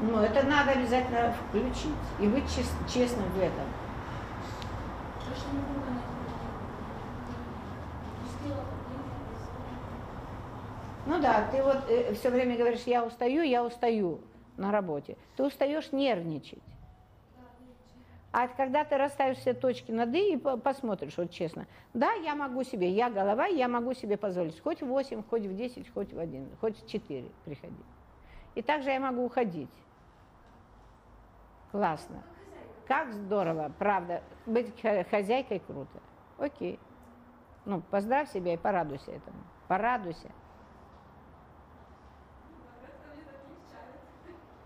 Но это надо обязательно включить и быть чес- честным в этом. То, что не могу понять. Пустила Ну да, ты вот все время говоришь, я устаю, я устаю на работе. Ты устаешь нервничать. А когда ты расставишь все точки над «и» и по- посмотришь, вот честно, да, я могу себе, я голова, я могу себе позволить хоть в 8, хоть в 10, хоть в 1, хоть в 4 приходить. И также я могу уходить. Классно. Как здорово, правда, быть хозяйкой круто. Окей. Ну, поздравь себя и порадуйся этому. Порадуйся.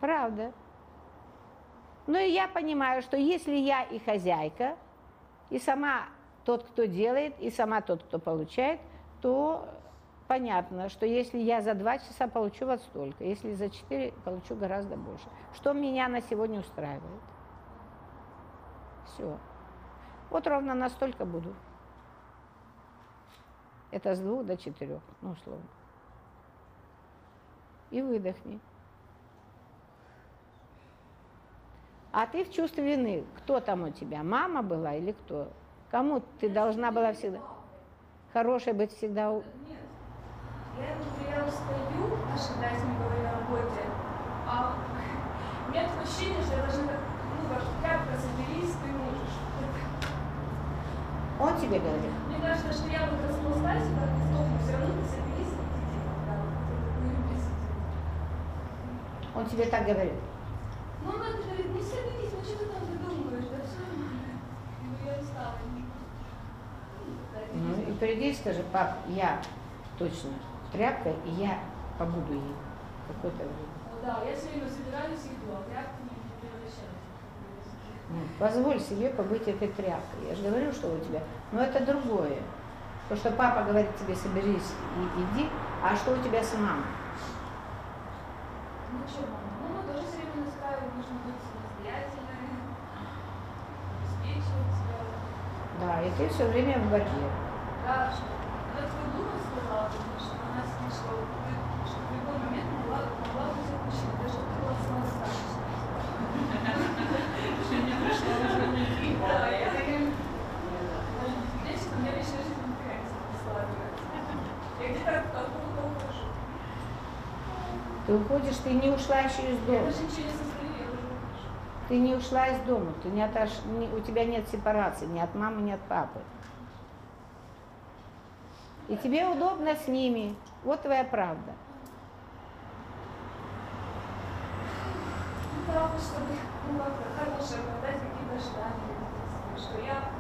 Правда. Но и я понимаю, что если я и хозяйка, и сама тот, кто делает, и сама тот, кто получает, то понятно, что если я за два часа получу вот столько, если за четыре получу гораздо больше. Что меня на сегодня устраивает? Все. Вот ровно настолько буду. Это с двух до четырех, ну, условно. И выдохни. А ты в чувстве вины. Кто там у тебя? Мама была или кто? Кому ты должна была всегда? Хорошей быть всегда. Нет. Я я устаю, ним говорю на работе, а у меня такое ощущение, что я должна ну, как тряпка соберись, ты можешь. Он тебе говорит. Мне кажется, что я вот расползаюсь, и так сдохну, все равно ты соберись президент. Он тебе так говорит. Ну, он как говорит, ну соберись, ну что ты там выдумываешь, да все нормально. Я говорю, я устала. Ну, такая Ну и переживаю. Приди и скажи, пап, я точно тряпка, и я побуду ей какое-то время. Ну да, я все время собираюсь и иду, а тряпки не превращаюсь. Ну, позволь себе побыть этой тряпкой. Я же говорю, что у тебя. Но это другое. То, что папа говорит тебе, соберись и иди, А что у тебя с мамой? Ну что, мама, ну мы тоже все время настраиваем, нужно быть самостоятельной, обеспечивать себя. Да, и ты все время в борьбе. Ты- уходишь, ты не ушла еще из дома. Ты не ушла из дома, ты не отош... у тебя нет сепарации ни от мамы, ни от папы. И тебе удобно с ними. Вот твоя правда. Да, чтобы ну, как-то хорошее оправдать какие-то родительские, что я,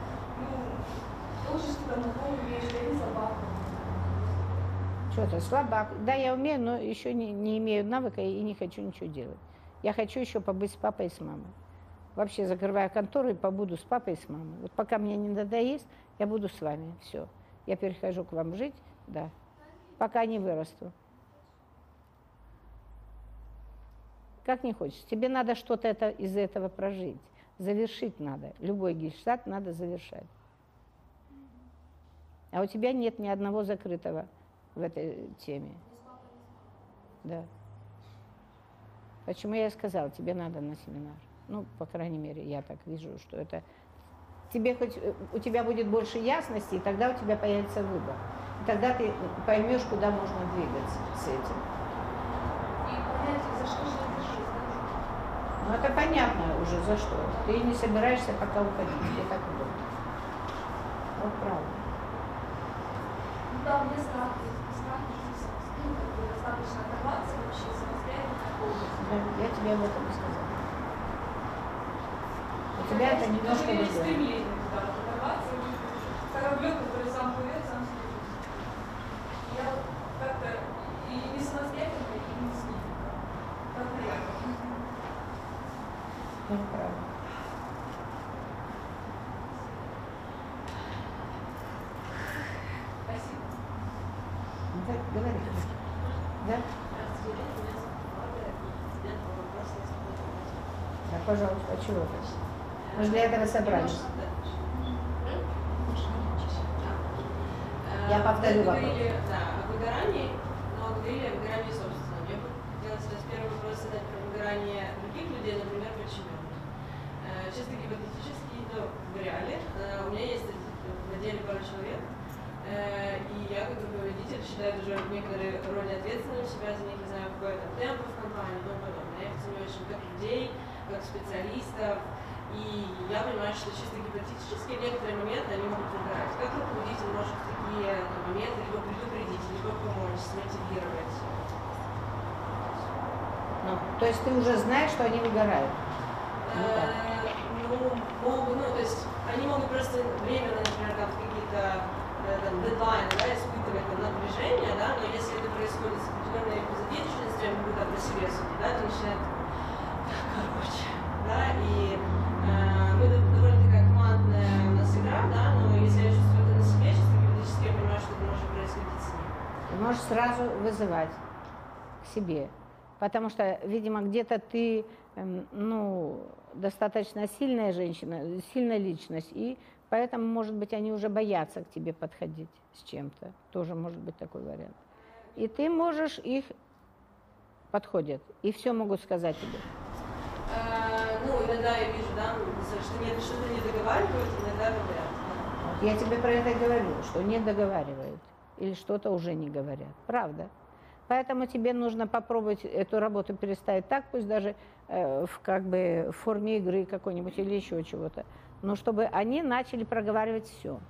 ну, тоже что-то могу умею, что я не собака. Что то слабак. Да, я умею, но еще не, не имею навыка и не хочу ничего делать. Я хочу еще побыть с папой и с мамой. Вообще закрываю контору и побуду с папой и с мамой. Вот пока мне не надоест, я буду с вами. Все. Я перехожу к вам жить, да. Пока не вырасту. Как не хочешь. Тебе надо что-то это, из этого прожить. Завершить надо. Любой гельштадт надо завершать. А у тебя нет ни одного закрытого в этой теме. Да. Почему я и сказала, тебе надо на семинар. Ну, по крайней мере, я так вижу, что это... Тебе хоть, э, у тебя будет больше ясности, и тогда у тебя появится выбор. И тогда ты поймешь, куда можно двигаться с этим. Ну, это понятно уже, за что. Ты не собираешься пока уходить, тебе так удобно. Вот правда. Ну да, мне страх, страх ну, как бы достаточно оторваться вообще самостоятельно. Да, я тебе об этом и сказала. Тебя это немножко быть кораблем, который сам плывет, сам. Я вот как-то и не самостоятельно, и не с ним. Как я. Ну, правда. Спасибо. Да, говори. Да? Да, пожалуйста, а чего ты? Мы же для этого собрались. Я повторю Вы вопрос. говорили, да, о выгорании, но говорили о выгорании собственном. Я бы хотела сейчас первый вопрос задать про выгорание других людей, например, подчиненных. Э, Чисто гипотетически, ну, в реале, э, у меня есть в отделе пара человек, э, и я как руководитель считаю уже в некоторой роли ответственным себя за них, не знаю, какой там темп в компании и тому подобное. Я их ценю очень как людей, как специалистов, и я понимаю, что чисто гипотетически некоторые моменты они могут выгорать. Как руководитель может в такие моменты либо предупредить, либо помочь, смотивировать? Ну, то есть ты уже знаешь, что они выгорают. Ну. Э, Ну, могут, ну, то есть они могут просто временно, например, там, какие-то э, там, дедлайны, да, испытывать там, напряжение, да, но если это происходит с определенной эпизодичностью, они будут там, по себе судить, да, то начинает, можешь сразу вызывать к себе. Потому что, видимо, где-то ты, эм, ну, достаточно сильная женщина, сильная личность, и поэтому, может быть, они уже боятся к тебе подходить с чем-то. Тоже может быть такой вариант. И ты можешь их подходят, и все могут сказать тебе. Э, ну, иногда я вижу, да, что нет, что-то не договаривают, иногда говорят. Я тебе про это говорю, что не договаривают или что-то уже не говорят. Правда. Поэтому тебе нужно попробовать эту работу переставить так, пусть даже э, в как бы форме игры какой-нибудь или еще чего-то, но чтобы они начали проговаривать все.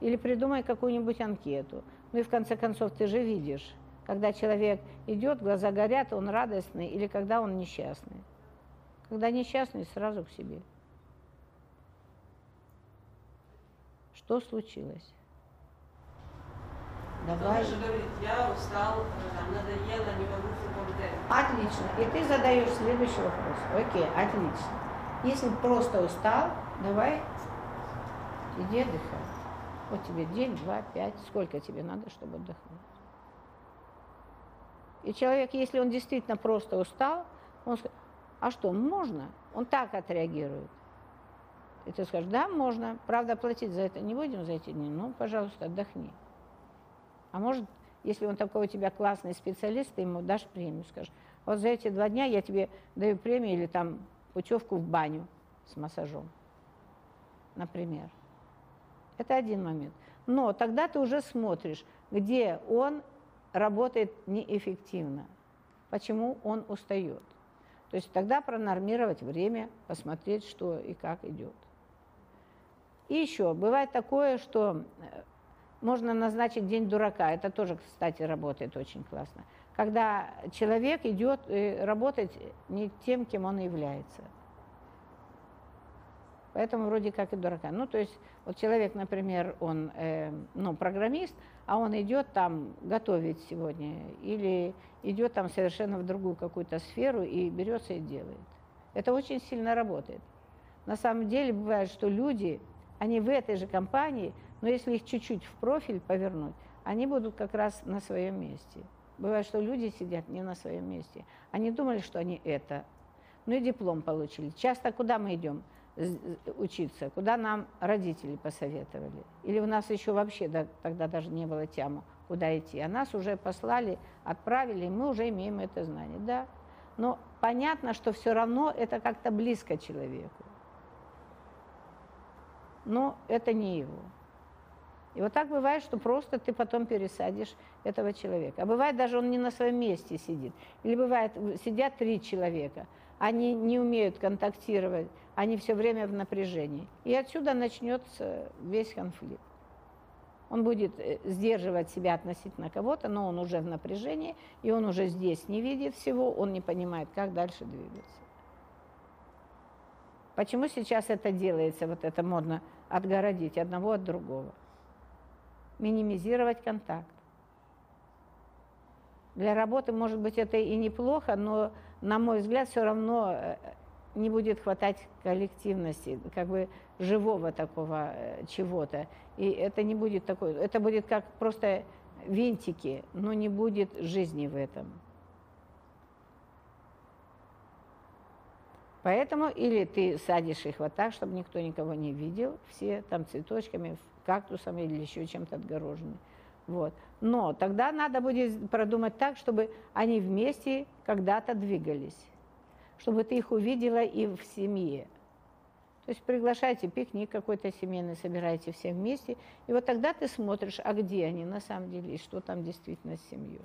Или придумай какую-нибудь анкету. Ну и в конце концов ты же видишь, когда человек идет, глаза горят, он радостный, или когда он несчастный. Когда несчастный, сразу к себе. Что случилось? Давай. Же говорит, я устал, надоело, не могу темпе. Отлично. И ты задаешь следующий вопрос. Окей, отлично. Если просто устал, давай иди отдыхай. Вот тебе день, два, пять. Сколько тебе надо, чтобы отдохнуть? И человек, если он действительно просто устал, он скажет, а что, можно? Он так отреагирует. И ты скажешь, да, можно. Правда, платить за это не будем за эти дни. Ну, пожалуйста, отдохни. А может, если он такой у тебя классный специалист, ты ему дашь премию, скажешь, вот за эти два дня я тебе даю премию или там путевку в баню с массажом, например. Это один момент. Но тогда ты уже смотришь, где он работает неэффективно, почему он устает. То есть тогда пронормировать время, посмотреть, что и как идет. И еще, бывает такое, что э, можно назначить день дурака. Это тоже, кстати, работает очень классно. Когда человек идет работать не тем, кем он является. Поэтому вроде как и дурака. Ну, то есть, вот человек, например, он, э, ну, программист, а он идет там готовить сегодня, или идет там совершенно в другую какую-то сферу и берется и делает. Это очень сильно работает. На самом деле бывает, что люди, они в этой же компании, но если их чуть-чуть в профиль повернуть, они будут как раз на своем месте. Бывает, что люди сидят не на своем месте. Они думали, что они это. Ну и диплом получили. Часто куда мы идем? учиться, куда нам родители посоветовали. Или у нас еще вообще да, тогда даже не было тему, куда идти. А нас уже послали, отправили, и мы уже имеем это знание. Да, но понятно, что все равно это как-то близко человеку. Но это не его. И вот так бывает, что просто ты потом пересадишь этого человека. А бывает даже он не на своем месте сидит. Или бывает, сидят три человека, они не умеют контактировать, они все время в напряжении. И отсюда начнется весь конфликт. Он будет э, сдерживать себя относительно кого-то, но он уже в напряжении, и он уже здесь не видит всего, он не понимает, как дальше двигаться. Почему сейчас это делается, вот это модно отгородить одного от другого? Минимизировать контакт. Для работы, может быть, это и неплохо, но, на мой взгляд, все равно э, не будет хватать коллективности, как бы живого такого э, чего-то. И это не будет такой, это будет как просто винтики, но не будет жизни в этом. Поэтому или ты садишь их вот так, чтобы никто никого не видел, все там цветочками, кактусами или еще чем-то отгорожены. Вот. Но тогда надо будет продумать так, чтобы они вместе когда-то двигались чтобы ты их увидела и в семье. То есть приглашайте пикник какой-то семейный, собирайте все вместе, и вот тогда ты смотришь, а где они на самом деле, и что там действительно с семьей.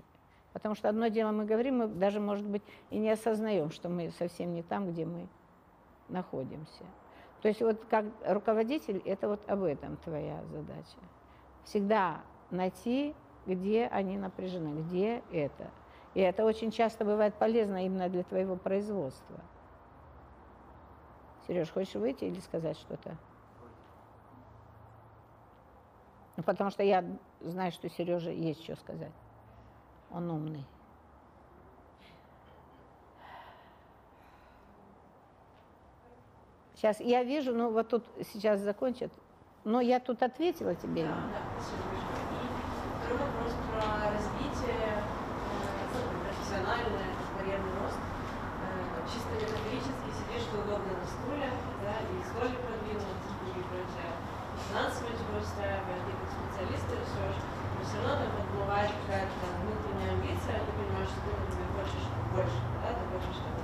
Потому что одно дело мы говорим, мы даже, может быть, и не осознаем, что мы совсем не там, где мы находимся. То есть вот как руководитель, это вот об этом твоя задача. Всегда найти, где они напряжены, где это. И это очень часто бывает полезно именно для твоего производства. Сереж, хочешь выйти или сказать что-то? Ну, потому что я знаю, что Сереже есть что сказать. Он умный. Сейчас я вижу, ну вот тут сейчас закончат, но я тут ответила тебе. Да, да, спасибо большое. И второй вопрос про развитие профессиональный карьерный рост. Э, чисто метафорически сидишь ты удобно на стуле, да, и столик продвинут, и прочее. Финансово тебя устраивает, и как специалист рисуешь, но все равно там бывает какая-то внутренняя амбиция, ты понимаешь, что ты, например, хочешь больше, да, ты хочешь чтобы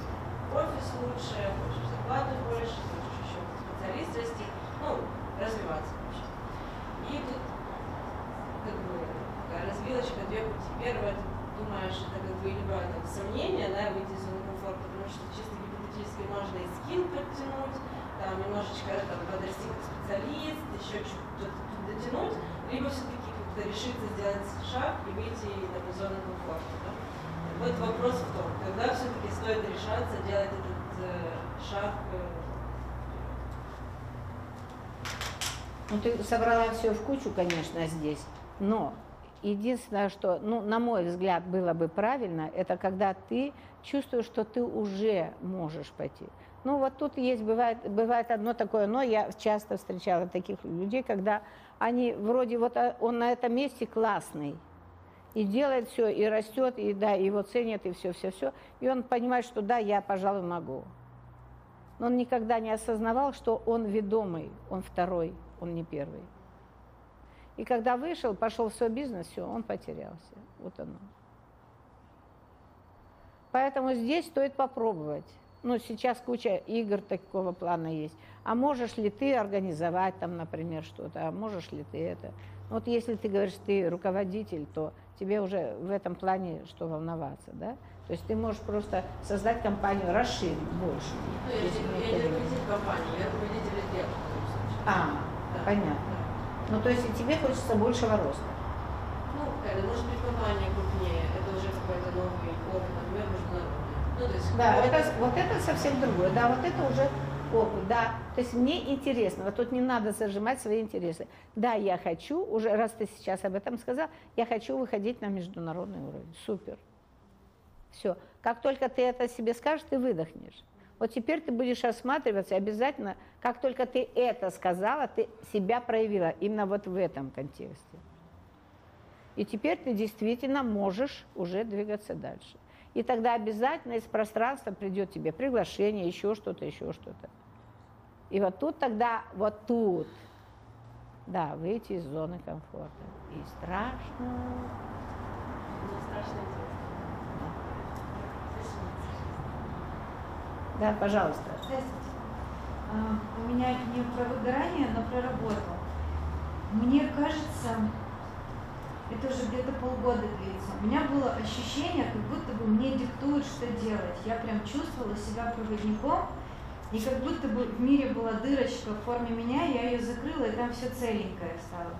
офис лучше, хочешь зарплату больше, хочешь еще специалист расти, ну, развиваться вообще. И тут как бы развилочка, две пути. Первое, это думаешь, это как бы либо там, сомнения, да, выйти из зоны комфорта, потому что чисто гипотетически можно и скилл подтянуть, там немножечко там, подрасти как специалист, еще чуть-чуть дотянуть, либо все-таки как-то решиться сделать шаг и выйти из зоны комфорта. Да? Вот вопрос в том, когда все-таки стоит решаться делать этот э, шаг э, ну, ты собрала все в кучу, конечно, здесь, но Единственное, что, ну, на мой взгляд, было бы правильно, это когда ты чувствуешь, что ты уже можешь пойти. Ну, вот тут есть, бывает, бывает одно такое, но я часто встречала таких людей, когда они вроде вот а, он на этом месте классный, И делает все, и растет, и да, его ценят, и все-все-все. И он понимает, что да, я, пожалуй, могу. Но он никогда не осознавал, что он ведомый, он второй, он не первый. И когда вышел, пошел в свой бизнес, все, он потерялся. Вот оно. Поэтому здесь стоит попробовать. Ну, сейчас куча игр такого плана есть. А можешь ли ты организовать там, например, что-то? А можешь ли ты это? Вот если ты говоришь, ты руководитель, то тебе уже в этом плане что волноваться, да? То есть ты можешь просто создать компанию, расширить больше. Ну, я, я не руководитель компании, я руководитель отдела. А. понятно. Ну, то есть и тебе хочется большего роста. Ну, это может быть компания крупнее, это уже какой-то новый опыт, например, международный. Ну, то есть Да, какой-то- это, вот это совсем другое. Да, вот это уже опыт, да. То есть мне интересно, вот тут не надо зажимать свои интересы. Да, я хочу, уже раз ты сейчас об этом сказал, я хочу выходить на международный уровень. Супер. Все. Как только ты это себе скажешь, ты выдохнешь. Вот теперь ты будешь осматриваться обязательно, как только ты это сказала, ты себя проявила именно вот в этом контексте. И теперь ты действительно можешь уже двигаться дальше. И тогда обязательно из пространства придет тебе приглашение, еще что-то, еще что-то. И вот тут тогда, вот тут, да, выйти из зоны комфорта. И страшно. Мне страшно интересно. Спасибо. Да, пожалуйста. Здравствуйте. А, У меня не про выгорание, но про работу. Мне кажется, это уже где-то полгода длится. У меня было ощущение, как будто бы мне диктуют, что делать. Я прям чувствовала себя проводником, и как будто бы в мире была дырочка в форме меня, я ее закрыла, и там все целенькое стало.